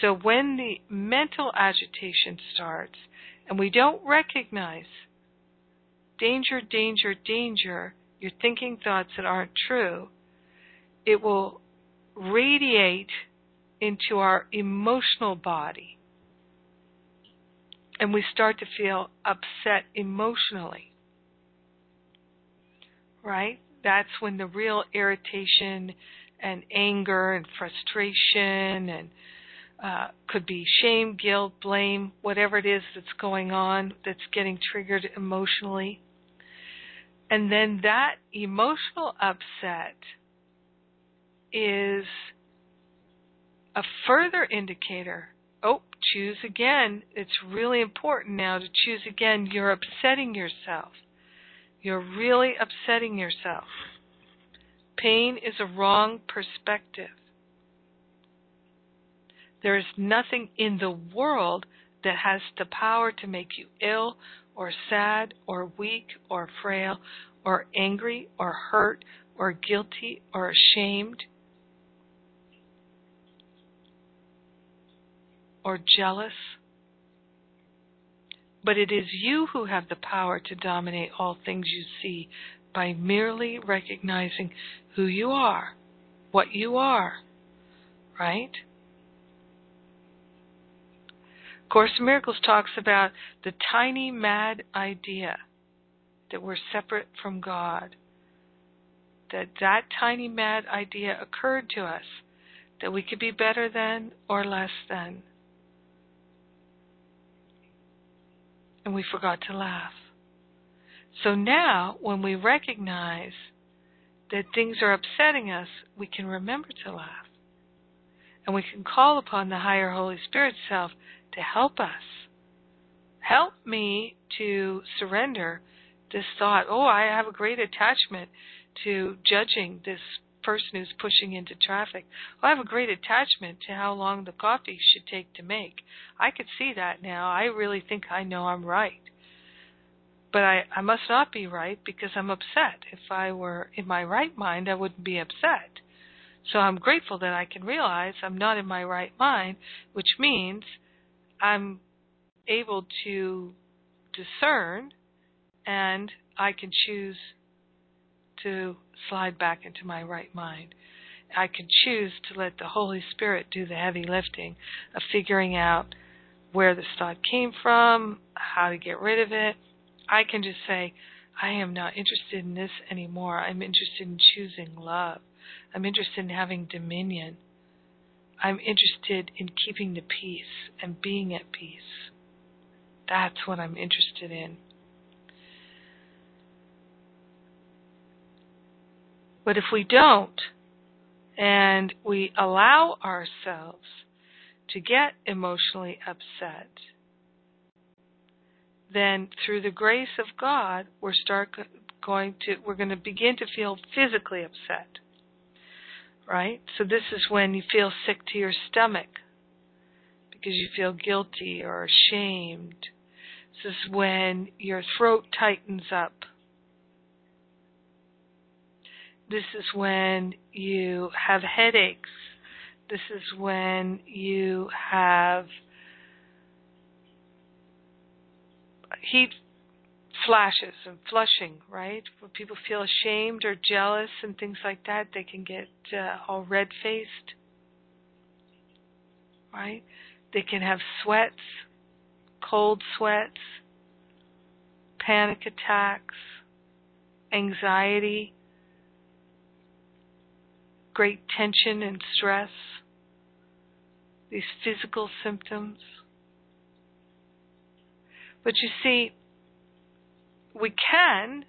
So when the mental agitation starts and we don't recognize danger, danger, danger, you're thinking thoughts that aren't true, it will radiate into our emotional body. And we start to feel upset emotionally. Right? That's when the real irritation and anger and frustration and uh, could be shame, guilt, blame, whatever it is that's going on that's getting triggered emotionally. And then that emotional upset is a further indicator. Oh, choose again. It's really important now to choose again. You're upsetting yourself. You're really upsetting yourself. Pain is a wrong perspective. There is nothing in the world that has the power to make you ill or sad or weak or frail or angry or hurt or guilty or ashamed or jealous. But it is you who have the power to dominate all things you see by merely recognizing who you are, what you are, right? Course in Miracles talks about the tiny mad idea that we're separate from God. That that tiny mad idea occurred to us that we could be better than or less than. And we forgot to laugh. So now, when we recognize that things are upsetting us, we can remember to laugh. And we can call upon the higher Holy Spirit self to help us. Help me to surrender this thought, oh, I have a great attachment to judging this person who's pushing into traffic. Well, I have a great attachment to how long the coffee should take to make. I could see that now. I really think I know I'm right. But I, I must not be right because I'm upset. If I were in my right mind, I wouldn't be upset. So I'm grateful that I can realize I'm not in my right mind, which means I'm able to discern and I can choose to slide back into my right mind. I can choose to let the Holy Spirit do the heavy lifting of figuring out where the thought came from, how to get rid of it. I can just say, I am not interested in this anymore. I'm interested in choosing love. I'm interested in having dominion. I'm interested in keeping the peace and being at peace. That's what I'm interested in. But if we don't, and we allow ourselves to get emotionally upset, then through the grace of God, we're start going to we're going to begin to feel physically upset. Right? So this is when you feel sick to your stomach because you feel guilty or ashamed. This is when your throat tightens up this is when you have headaches. This is when you have heat flashes and flushing, right? When people feel ashamed or jealous and things like that, they can get uh, all red faced, right? They can have sweats, cold sweats, panic attacks, anxiety great tension and stress, these physical symptoms. But you see, we can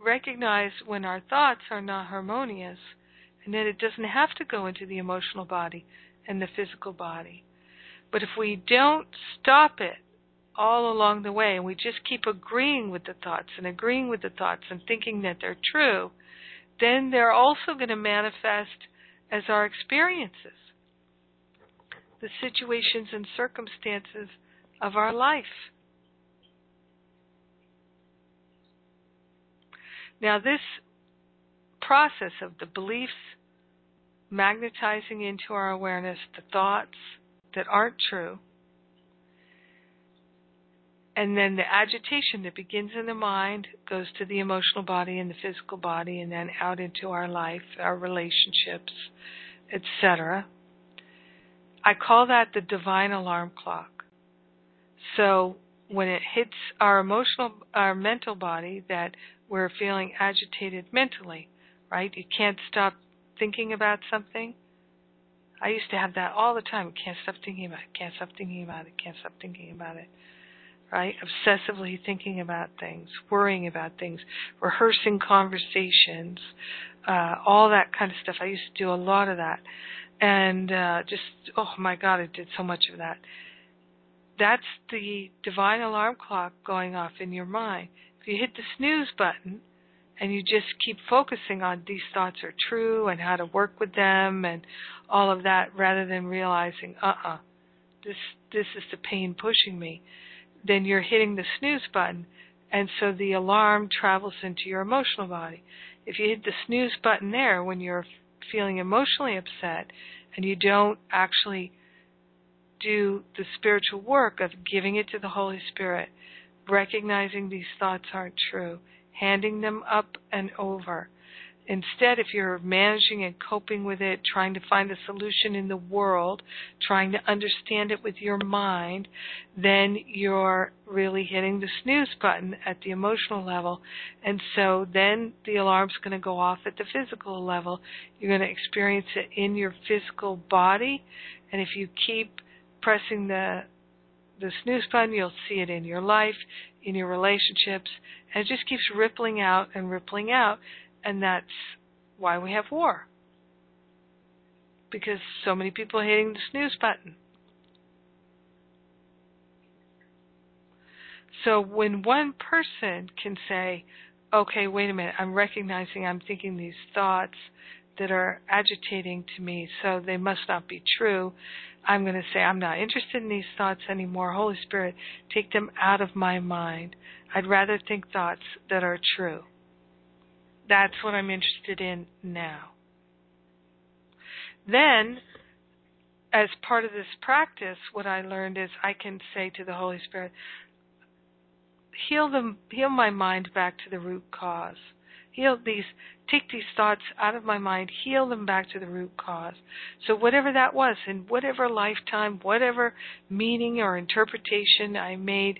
recognize when our thoughts are not harmonious and that it doesn't have to go into the emotional body and the physical body. But if we don't stop it all along the way and we just keep agreeing with the thoughts and agreeing with the thoughts and thinking that they're true, then they're also going to manifest as our experiences, the situations and circumstances of our life. Now, this process of the beliefs magnetizing into our awareness the thoughts that aren't true, and then the agitation that begins in the mind goes to the emotional body and the physical body and then out into our life, our relationships, etc. I call that the divine alarm clock. So when it hits our emotional our mental body that we're feeling agitated mentally, right? You can't stop thinking about something. I used to have that all the time. Can't stop thinking about it. Can't stop thinking about it. Can't stop thinking about it right? Obsessively thinking about things, worrying about things, rehearsing conversations, uh, all that kind of stuff. I used to do a lot of that. And uh, just, oh my God, I did so much of that. That's the divine alarm clock going off in your mind. If you hit the snooze button and you just keep focusing on these thoughts are true and how to work with them and all of that rather than realizing, uh uh-uh, uh, this this is the pain pushing me then you're hitting the snooze button, and so the alarm travels into your emotional body. If you hit the snooze button there when you're feeling emotionally upset and you don't actually do the spiritual work of giving it to the Holy Spirit, recognizing these thoughts aren't true, handing them up and over, Instead, if you're managing and coping with it, trying to find a solution in the world, trying to understand it with your mind, then you're really hitting the snooze button at the emotional level. And so then the alarm's going to go off at the physical level. You're going to experience it in your physical body. And if you keep pressing the the snooze button, you'll see it in your life, in your relationships, and it just keeps rippling out and rippling out, and that's why we have war. Because so many people are hitting the snooze button. So when one person can say, okay, wait a minute, I'm recognizing I'm thinking these thoughts that are agitating to me, so they must not be true. I'm going to say, I'm not interested in these thoughts anymore. Holy Spirit, take them out of my mind. I'd rather think thoughts that are true. That's what I'm interested in now. Then, as part of this practice, what I learned is I can say to the Holy Spirit, heal them, heal my mind back to the root cause. Heal these, take these thoughts out of my mind, heal them back to the root cause. So whatever that was, in whatever lifetime, whatever meaning or interpretation I made,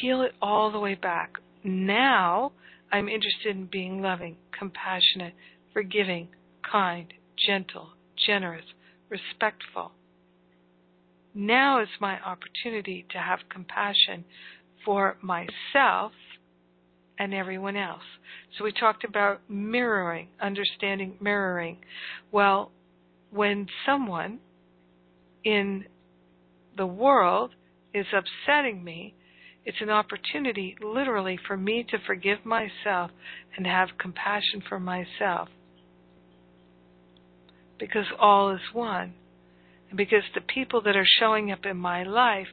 heal it all the way back. Now I'm interested in being loving, compassionate, forgiving, kind, gentle, generous, respectful. Now is my opportunity to have compassion for myself and everyone else. So we talked about mirroring, understanding mirroring. Well, when someone in the world is upsetting me, it's an opportunity literally for me to forgive myself and have compassion for myself. Because all is one. And because the people that are showing up in my life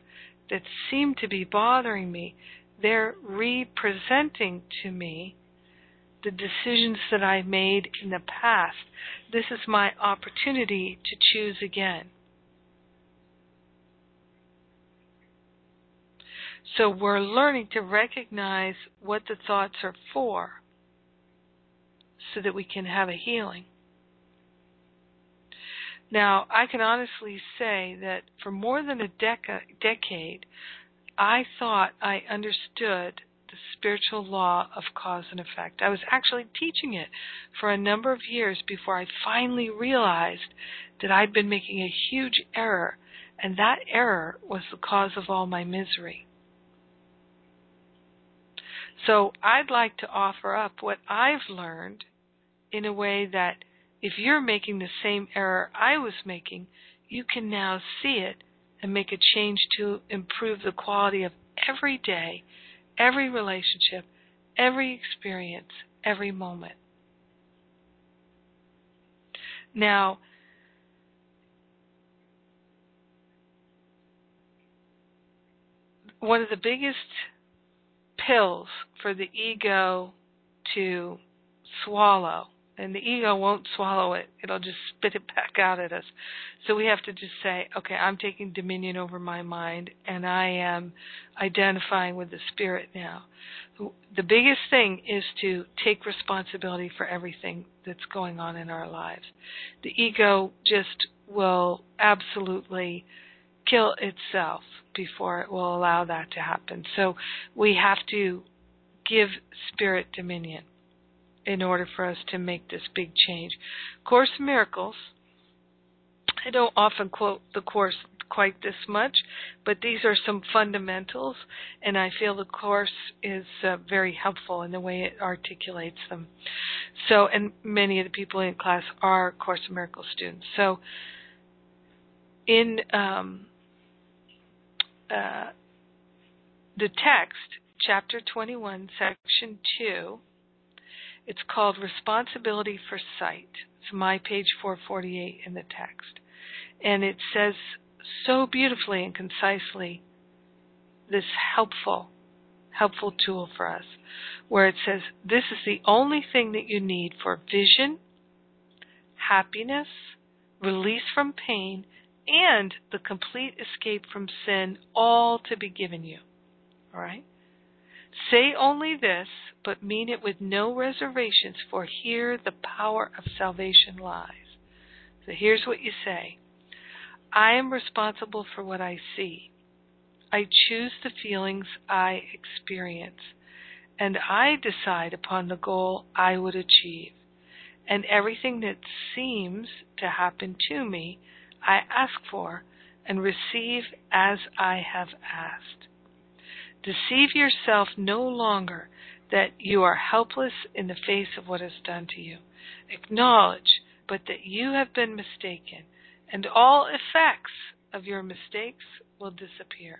that seem to be bothering me, they're representing to me the decisions that I made in the past. This is my opportunity to choose again. So we're learning to recognize what the thoughts are for so that we can have a healing. Now, I can honestly say that for more than a deca- decade, I thought I understood the spiritual law of cause and effect. I was actually teaching it for a number of years before I finally realized that I'd been making a huge error, and that error was the cause of all my misery. So I'd like to offer up what I've learned in a way that if you're making the same error I was making, you can now see it and make a change to improve the quality of every day, every relationship, every experience, every moment. Now, one of the biggest pills for the ego to swallow and the ego won't swallow it. It'll just spit it back out at us. So we have to just say, okay, I'm taking dominion over my mind and I am identifying with the spirit now. The biggest thing is to take responsibility for everything that's going on in our lives. The ego just will absolutely kill itself before it will allow that to happen. So we have to give spirit dominion in order for us to make this big change. Course Miracles, I don't often quote the Course quite this much, but these are some fundamentals, and I feel the Course is uh, very helpful in the way it articulates them. So, and many of the people in class are Course Miracles students. So, in um, uh, the text, chapter 21, section 2, it's called Responsibility for Sight. It's my page 448 in the text. And it says so beautifully and concisely this helpful, helpful tool for us, where it says, This is the only thing that you need for vision, happiness, release from pain, and the complete escape from sin, all to be given you. All right? Say only this, but mean it with no reservations, for here the power of salvation lies. So here's what you say I am responsible for what I see. I choose the feelings I experience, and I decide upon the goal I would achieve. And everything that seems to happen to me, I ask for and receive as I have asked. Deceive yourself no longer that you are helpless in the face of what is done to you. Acknowledge, but that you have been mistaken, and all effects of your mistakes will disappear.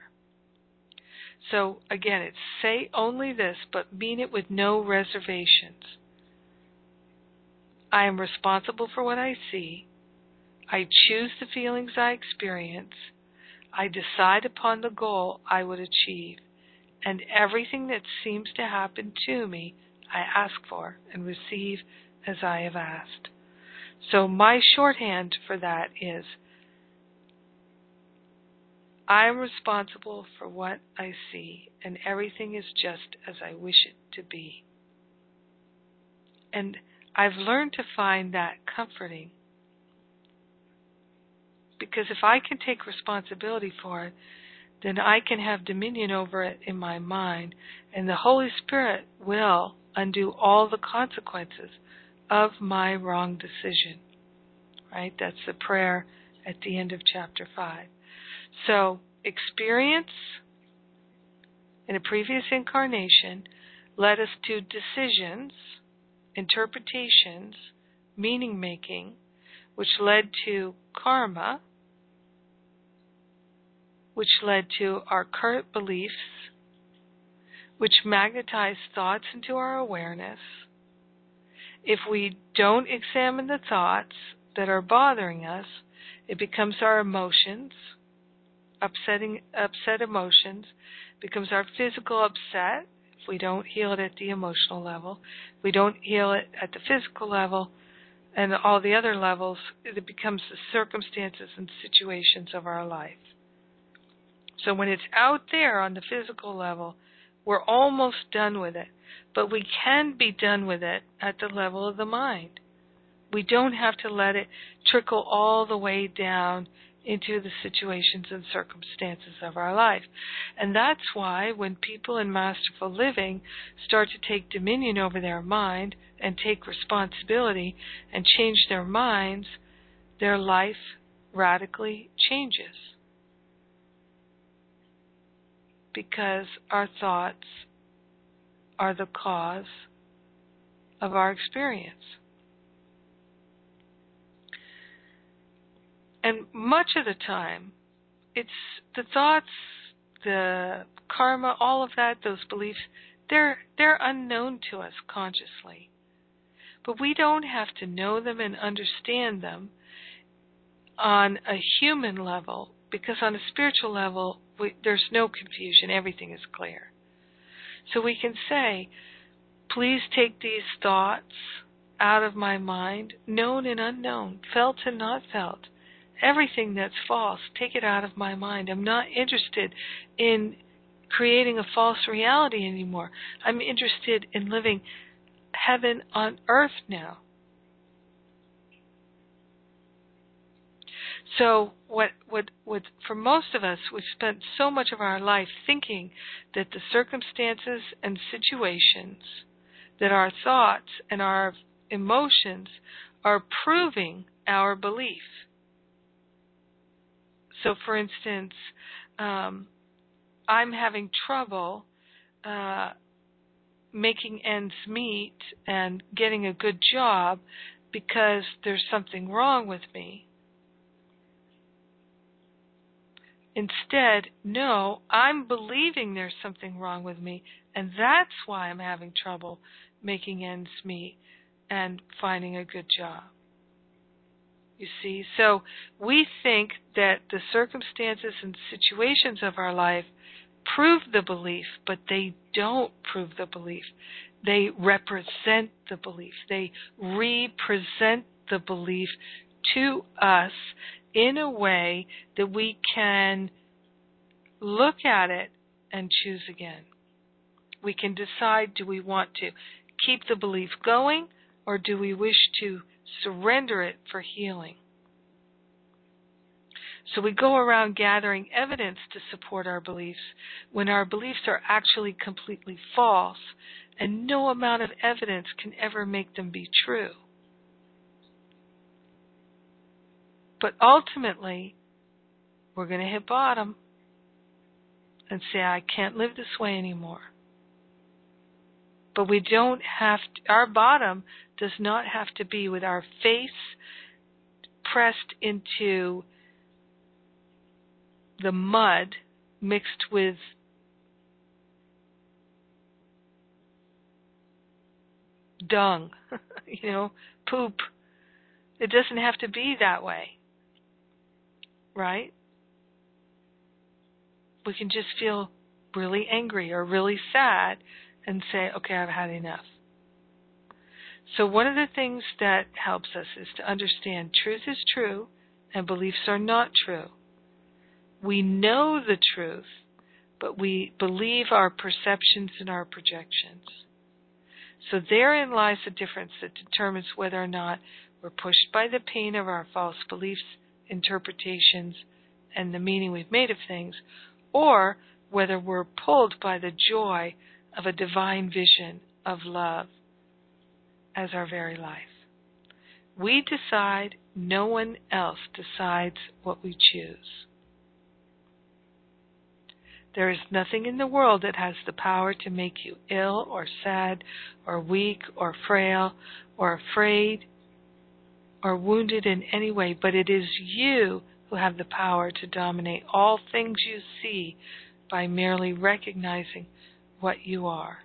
So again, it's say only this, but mean it with no reservations. I am responsible for what I see. I choose the feelings I experience. I decide upon the goal I would achieve. And everything that seems to happen to me, I ask for and receive as I have asked. So my shorthand for that is I am responsible for what I see, and everything is just as I wish it to be. And I've learned to find that comforting. Because if I can take responsibility for it, then I can have dominion over it in my mind, and the Holy Spirit will undo all the consequences of my wrong decision. Right? That's the prayer at the end of chapter 5. So, experience in a previous incarnation led us to decisions, interpretations, meaning making, which led to karma, which led to our current beliefs, which magnetize thoughts into our awareness. If we don't examine the thoughts that are bothering us, it becomes our emotions, upsetting upset emotions, becomes our physical upset if we don't heal it at the emotional level. We don't heal it at the physical level and all the other levels, it becomes the circumstances and situations of our life. So when it's out there on the physical level, we're almost done with it. But we can be done with it at the level of the mind. We don't have to let it trickle all the way down into the situations and circumstances of our life. And that's why when people in masterful living start to take dominion over their mind and take responsibility and change their minds, their life radically changes. Because our thoughts are the cause of our experience. And much of the time, it's the thoughts, the karma, all of that, those beliefs, they're they're unknown to us consciously. But we don't have to know them and understand them on a human level because on a spiritual level we, there's no confusion, everything is clear. So we can say, please take these thoughts out of my mind, known and unknown, felt and not felt. Everything that's false, take it out of my mind. I'm not interested in creating a false reality anymore. I'm interested in living heaven on earth now. So what what what for most of us we've spent so much of our life thinking that the circumstances and situations that our thoughts and our emotions are proving our belief. So for instance, um, I'm having trouble uh, making ends meet and getting a good job because there's something wrong with me Instead, no, I'm believing there's something wrong with me, and that's why I'm having trouble making ends meet and finding a good job. You see, so we think that the circumstances and situations of our life prove the belief, but they don't prove the belief. They represent the belief. They represent the belief to us in a way that we can look at it and choose again. We can decide do we want to keep the belief going or do we wish to surrender it for healing? So we go around gathering evidence to support our beliefs when our beliefs are actually completely false and no amount of evidence can ever make them be true. But ultimately, we're going to hit bottom. and say, I can't live this way anymore. But we don't have to, our bottom does not have to be with our face pressed into the mud mixed with dung, *laughs* you know, poop. It doesn't have to be that way. Right? We can just feel really angry or really sad and say, okay, I've had enough. So, one of the things that helps us is to understand truth is true and beliefs are not true. We know the truth, but we believe our perceptions and our projections. So, therein lies the difference that determines whether or not we're pushed by the pain of our false beliefs, interpretations, and the meaning we've made of things, or whether we're pulled by the joy of a divine vision of love as our very life. We decide, no one else decides what we choose. There is nothing in the world that has the power to make you ill or sad or weak or frail or afraid or wounded in any way, but it is you who have the power to dominate all things you see by merely recognizing what you are.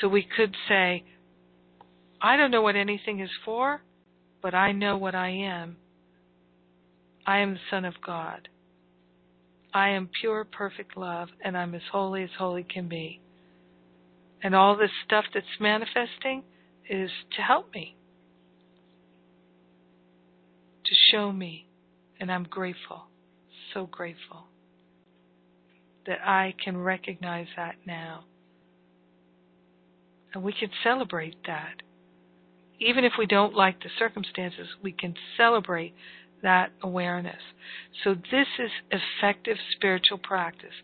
So we could say, I don't know what anything is for, but I know what I am. I am the Son of God. I am pure, perfect love, and I'm as holy as holy can be. And all this stuff that's manifesting is to help me, to show me, and I'm grateful, so grateful that I can recognize that now. And we can celebrate that. Even if we don't like the circumstances, we can celebrate that awareness. So, this is effective spiritual practice.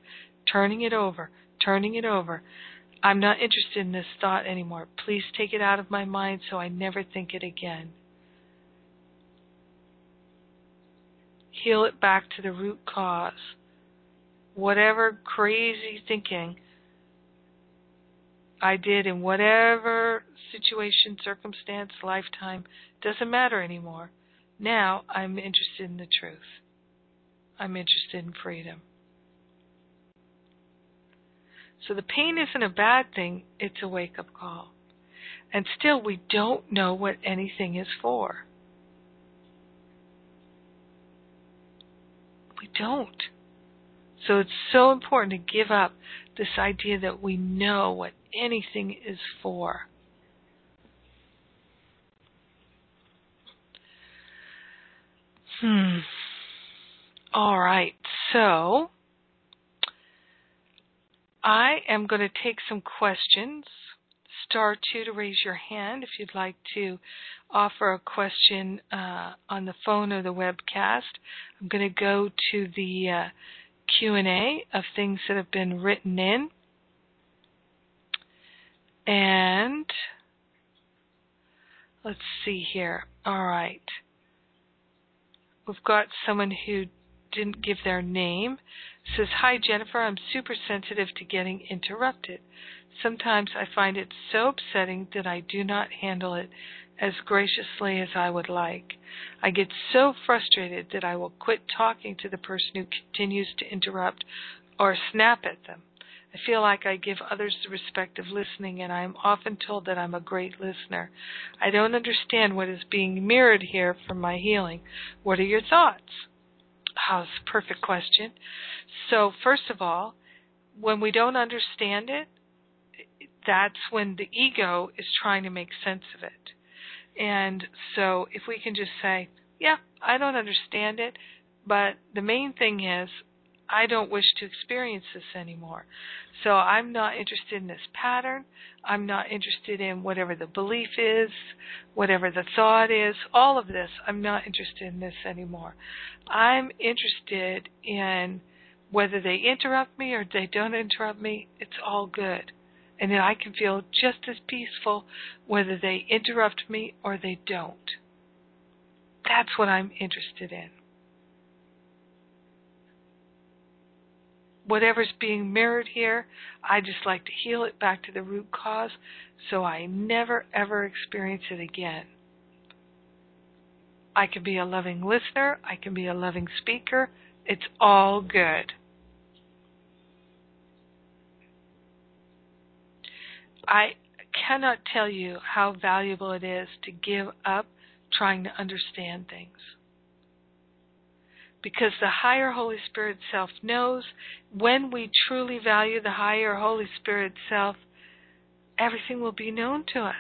Turning it over, turning it over. I'm not interested in this thought anymore. Please take it out of my mind so I never think it again. Heal it back to the root cause whatever crazy thinking I did in whatever situation, circumstance, lifetime, doesn't matter anymore. Now I'm interested in the truth. I'm interested in freedom. So the pain isn't a bad thing, it's a wake up call. And still, we don't know what anything is for. We don't. So it's so important to give up this idea that we know what anything is for. Hmm. All right. So I am going to take some questions. Star two to raise your hand if you'd like to offer a question uh, on the phone or the webcast. I'm going to go to the uh, Q&A of things that have been written in. And let's see here. All right. We've got someone who didn't give their name. Says, Hi Jennifer, I'm super sensitive to getting interrupted. Sometimes I find it so upsetting that I do not handle it as graciously as I would like. I get so frustrated that I will quit talking to the person who continues to interrupt or snap at them. I feel like I give others the respect of listening, and I am often told that I'm a great listener. I don't understand what is being mirrored here from my healing. What are your thoughts? Oh, that's a perfect question. So, first of all, when we don't understand it, that's when the ego is trying to make sense of it. And so if we can just say, yeah, I don't understand it, but the main thing is I don't wish to experience this anymore. So I'm not interested in this pattern. I'm not interested in whatever the belief is, whatever the thought is, all of this. I'm not interested in this anymore. I'm interested in whether they interrupt me or they don't interrupt me, it's all good and then I can feel just as peaceful whether they interrupt me or they don't. That's what I'm interested in. whatever's being mirrored here, I just like to heal it back to the root cause so I never ever experience it again. I can be a loving listener, I can be a loving speaker. It's all good. I cannot tell you how valuable it is to give up trying to understand things. Because the higher Holy Spirit self knows when we truly value the higher Holy Spirit self, everything will be known to us.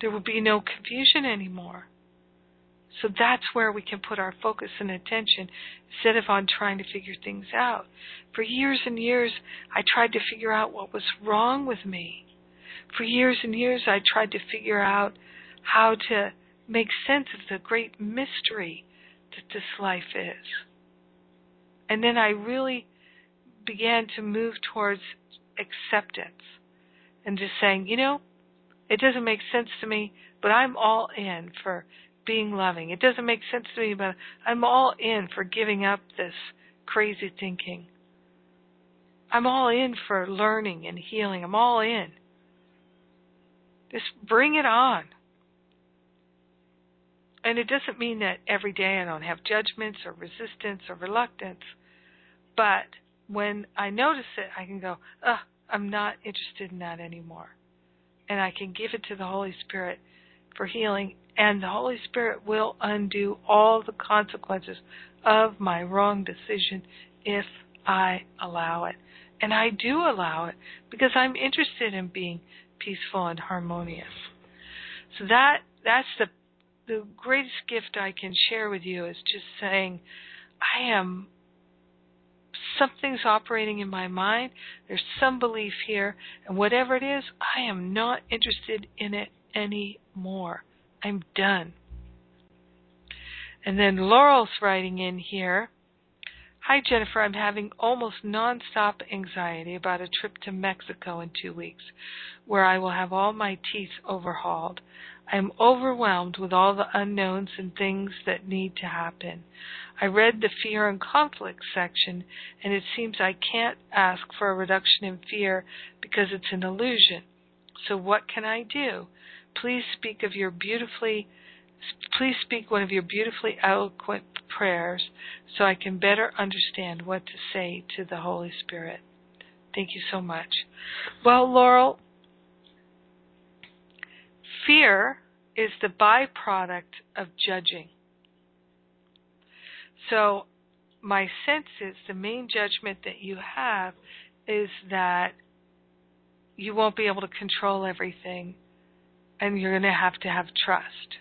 There will be no confusion anymore. So that's where we can put our focus and attention instead of on trying to figure things out. For years and years, I tried to figure out what was wrong with me. For years and years, I tried to figure out how to make sense of the great mystery that this life is. And then I really began to move towards acceptance and just saying, you know, it doesn't make sense to me, but I'm all in for being loving. It doesn't make sense to me, but I'm all in for giving up this crazy thinking. I'm all in for learning and healing. I'm all in. Just bring it on. And it doesn't mean that every day I don't have judgments or resistance or reluctance. But when I notice it, I can go, ugh, I'm not interested in that anymore. And I can give it to the Holy Spirit for healing and the Holy Spirit will undo all the consequences of my wrong decision if I allow it. And I do allow it because I'm interested in being peaceful and harmonious. So that that's the the greatest gift I can share with you is just saying I am something's operating in my mind. There's some belief here, and whatever it is, I am not interested in it anymore. I'm done. And then Laurel's writing in here Hi, Jennifer. I'm having almost nonstop anxiety about a trip to Mexico in two weeks, where I will have all my teeth overhauled. I am overwhelmed with all the unknowns and things that need to happen. I read the fear and conflict section, and it seems I can't ask for a reduction in fear because it's an illusion. So, what can I do? Please speak of your beautifully please speak one of your beautifully eloquent prayers so I can better understand what to say to the Holy Spirit. Thank you so much. Well, Laurel, fear is the byproduct of judging. So, my sense is the main judgment that you have is that you won't be able to control everything and you're going to have to have trust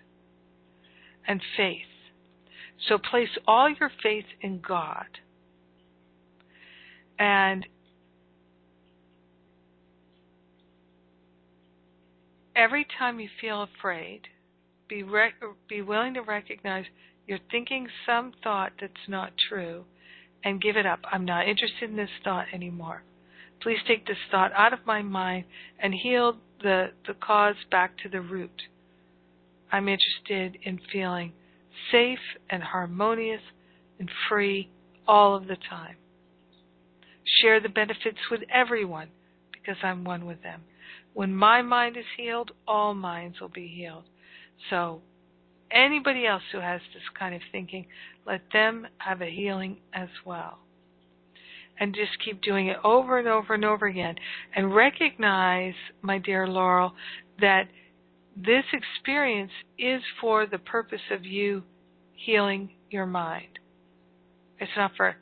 and faith. So place all your faith in God. And every time you feel afraid, be be willing to recognize you're thinking some thought that's not true and give it up. I'm not interested in this thought anymore. Please take this thought out of my mind and heal the, the cause back to the root. I'm interested in feeling safe and harmonious and free all of the time. Share the benefits with everyone because I'm one with them. When my mind is healed, all minds will be healed. So, anybody else who has this kind of thinking, let them have a healing as well. And just keep doing it over and over and over again. And recognize, my dear Laurel, that this experience is for the purpose of you healing your mind. It's not for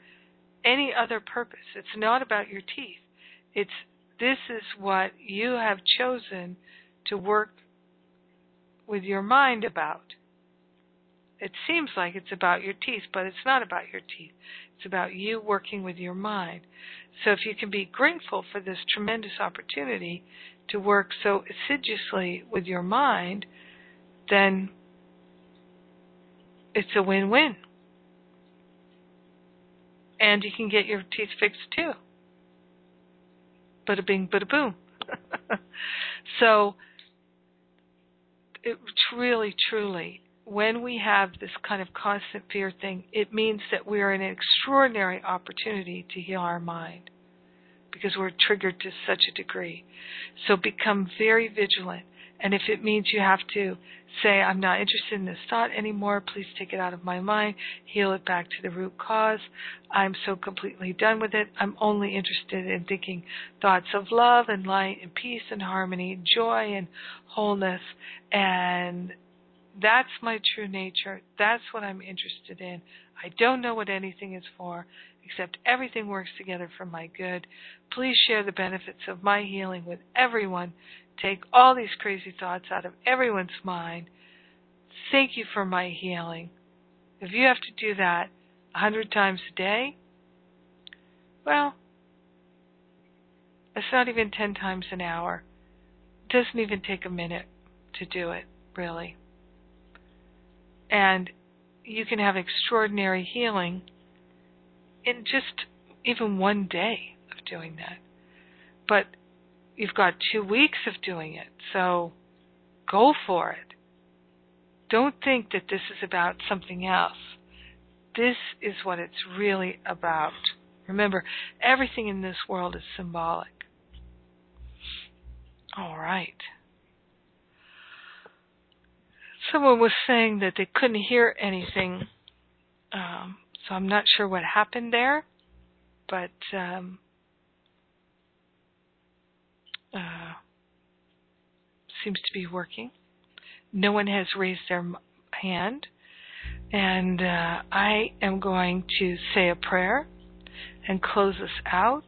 any other purpose. It's not about your teeth. It's this is what you have chosen to work with your mind about. It seems like it's about your teeth, but it's not about your teeth. It's about you working with your mind. So if you can be grateful for this tremendous opportunity to work so assiduously with your mind, then it's a win win. And you can get your teeth fixed too. Bada bing, bada boom. *laughs* so, it really, truly, when we have this kind of constant fear thing, it means that we are in an extraordinary opportunity to heal our mind because we're triggered to such a degree. So become very vigilant. And if it means you have to say, I'm not interested in this thought anymore, please take it out of my mind, heal it back to the root cause. I'm so completely done with it. I'm only interested in thinking thoughts of love and light and peace and harmony, joy and wholeness. And that's my true nature. That's what I'm interested in. I don't know what anything is for, except everything works together for my good. Please share the benefits of my healing with everyone. Take all these crazy thoughts out of everyone's mind. Thank you for my healing. If you have to do that a hundred times a day, well, it's not even ten times an hour. It doesn't even take a minute to do it, really. And you can have extraordinary healing in just even one day of doing that. But you've got two weeks of doing it, so go for it. Don't think that this is about something else. This is what it's really about. Remember, everything in this world is symbolic. All right. Someone was saying that they couldn't hear anything um, so I'm not sure what happened there, but um, uh, seems to be working. No one has raised their hand, and uh, I am going to say a prayer and close us out.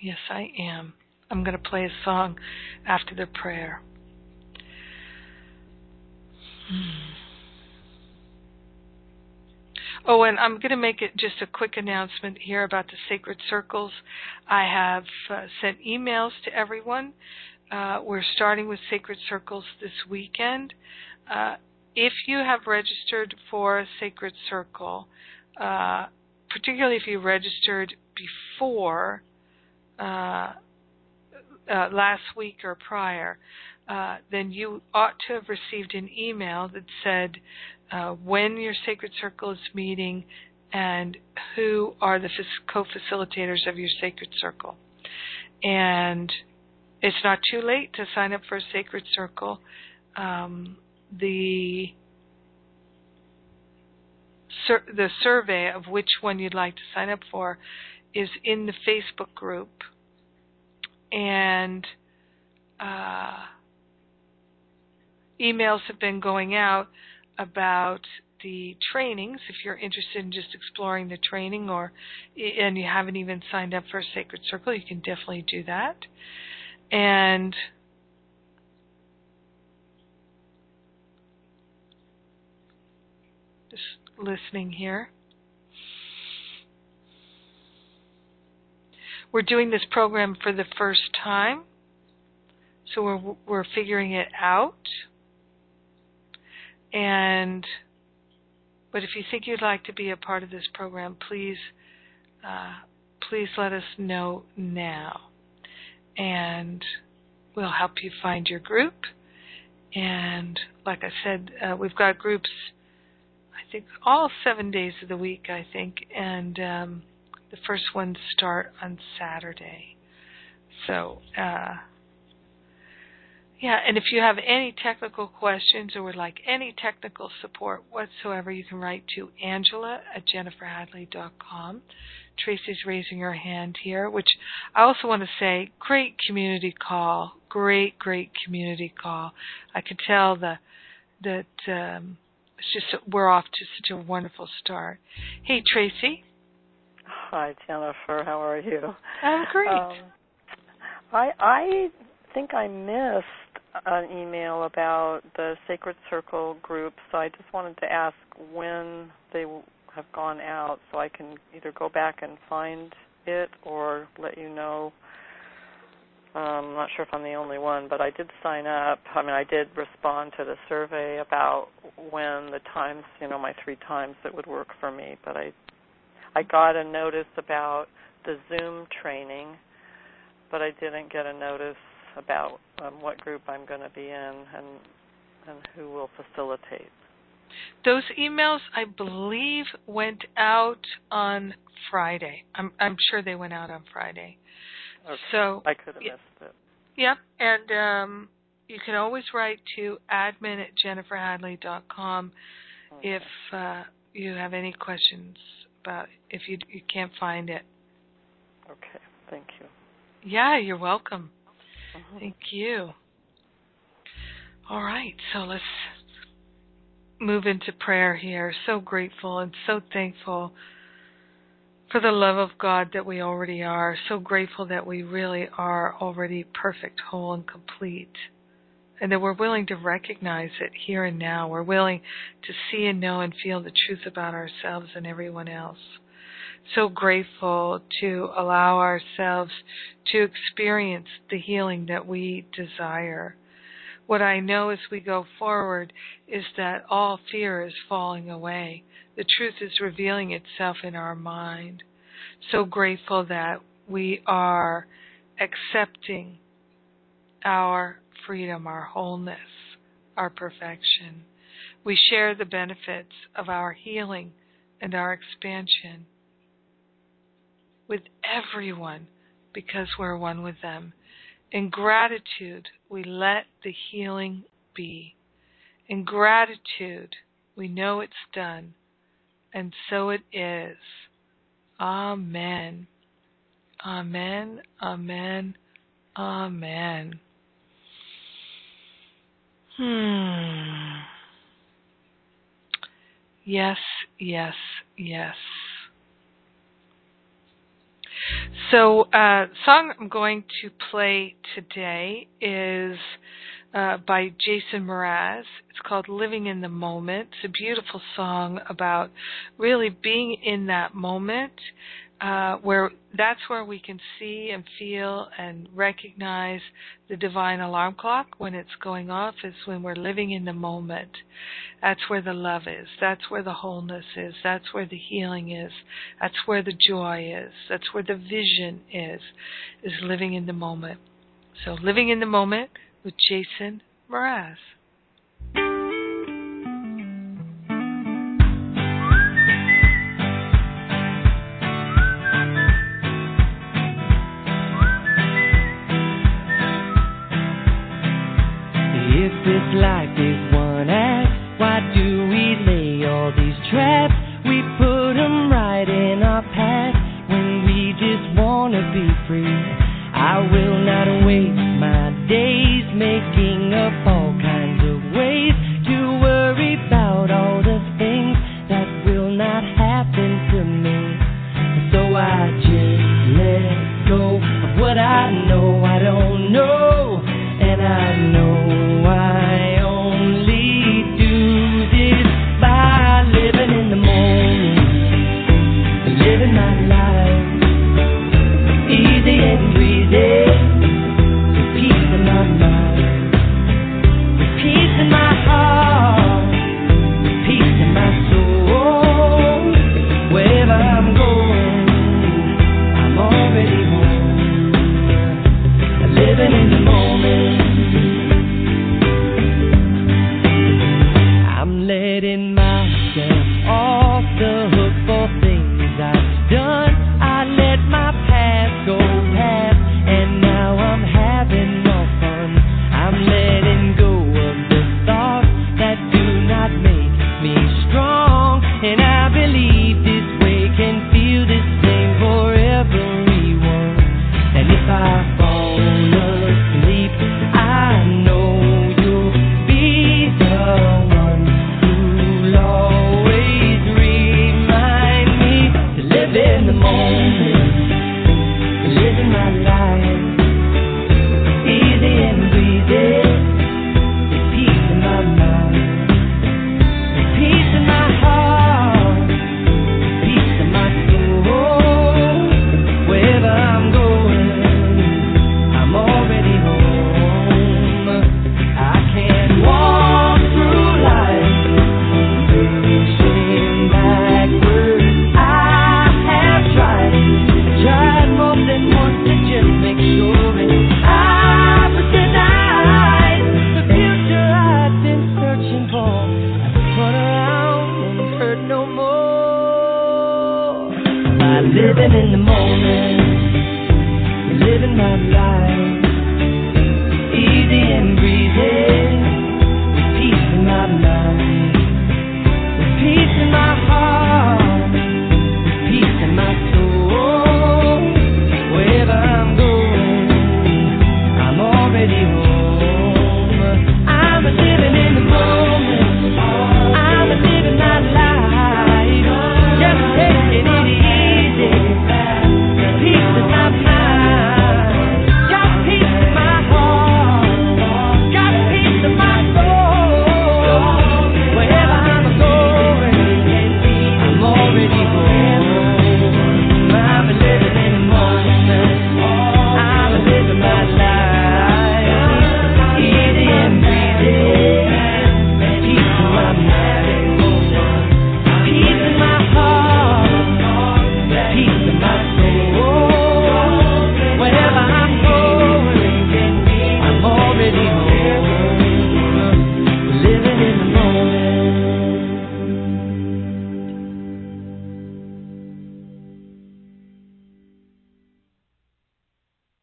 Yes, I am. I'm going to play a song after the prayer. *sighs* Oh, and I'm going to make it just a quick announcement here about the sacred circles. I have uh, sent emails to everyone. Uh, we're starting with sacred circles this weekend. Uh, if you have registered for a sacred circle, uh, particularly if you registered before uh, uh, last week or prior, then you ought to have received an email that said uh, when your sacred circle is meeting and who are the co-facilitators of your sacred circle. And it's not too late to sign up for a sacred circle. Um, the sur- the survey of which one you'd like to sign up for is in the Facebook group, and uh, emails have been going out about the trainings if you're interested in just exploring the training or and you haven't even signed up for a sacred circle you can definitely do that. And just listening here we're doing this program for the first time so we're we're figuring it out and but if you think you'd like to be a part of this program, please uh, please let us know now, and we'll help you find your group. And like I said, uh, we've got groups. I think all seven days of the week. I think, and um, the first ones start on Saturday. So. Uh, yeah, and if you have any technical questions or would like any technical support whatsoever, you can write to Angela at jenniferhadley.com. Tracy's raising her hand here, which I also want to say, great community call, great, great community call. I could tell the that um, it's just we're off to such a wonderful start. Hey, Tracy. Hi, Jennifer. How are you? I'm great. Um, I I think I missed an email about the Sacred Circle group, so I just wanted to ask when they have gone out so I can either go back and find it or let you know. Um, I'm not sure if I'm the only one, but I did sign up. I mean, I did respond to the survey about when the times, you know, my three times that would work for me. But I, I got a notice about the Zoom training, but I didn't get a notice about um, what group I'm going to be in, and and who will facilitate? Those emails, I believe, went out on Friday. I'm I'm sure they went out on Friday. Okay. So I could have missed it. Yep, and um, you can always write to admin at jenniferhadley.com Okay. if uh, you have any questions about if you you can't find it. Okay. Thank you. Yeah, you're welcome. Mhm. Thank you. All right, so let's move into prayer here. So grateful and so thankful for the love of God that we already are. So grateful that we really are already perfect, whole, and complete. And that we're willing to recognize it here and now. We're willing to see and know and feel the truth about ourselves and everyone else. So grateful to allow ourselves to experience the healing that we desire. What I know as we go forward is that all fear is falling away. The truth is revealing itself in our mind. So grateful that we are accepting our freedom, our wholeness, our perfection. We share the benefits of our healing and our expansion with everyone because we're one with them. In gratitude, we let the healing be. In gratitude, we know it's done, and so it is. Amen. Amen. Amen. Amen. Hmm. Yes, yes, yes. So, uh, song I'm going to play today is uh, by Jason Mraz. It's called "Living in the Moment." It's a beautiful song about really being in that moment, uh, where that's where we can see and feel and recognize the divine alarm clock when it's going off. Is when we're living in the moment. That's where the love is. That's where the wholeness is. That's where the healing is. That's where the joy is. That's where the vision is, is living in the moment. So living in the moment with Jason Mraz. Is one act, why do we lay all these traps? We put 'em right in our path when we just wanna be free. I will not waste my days making up all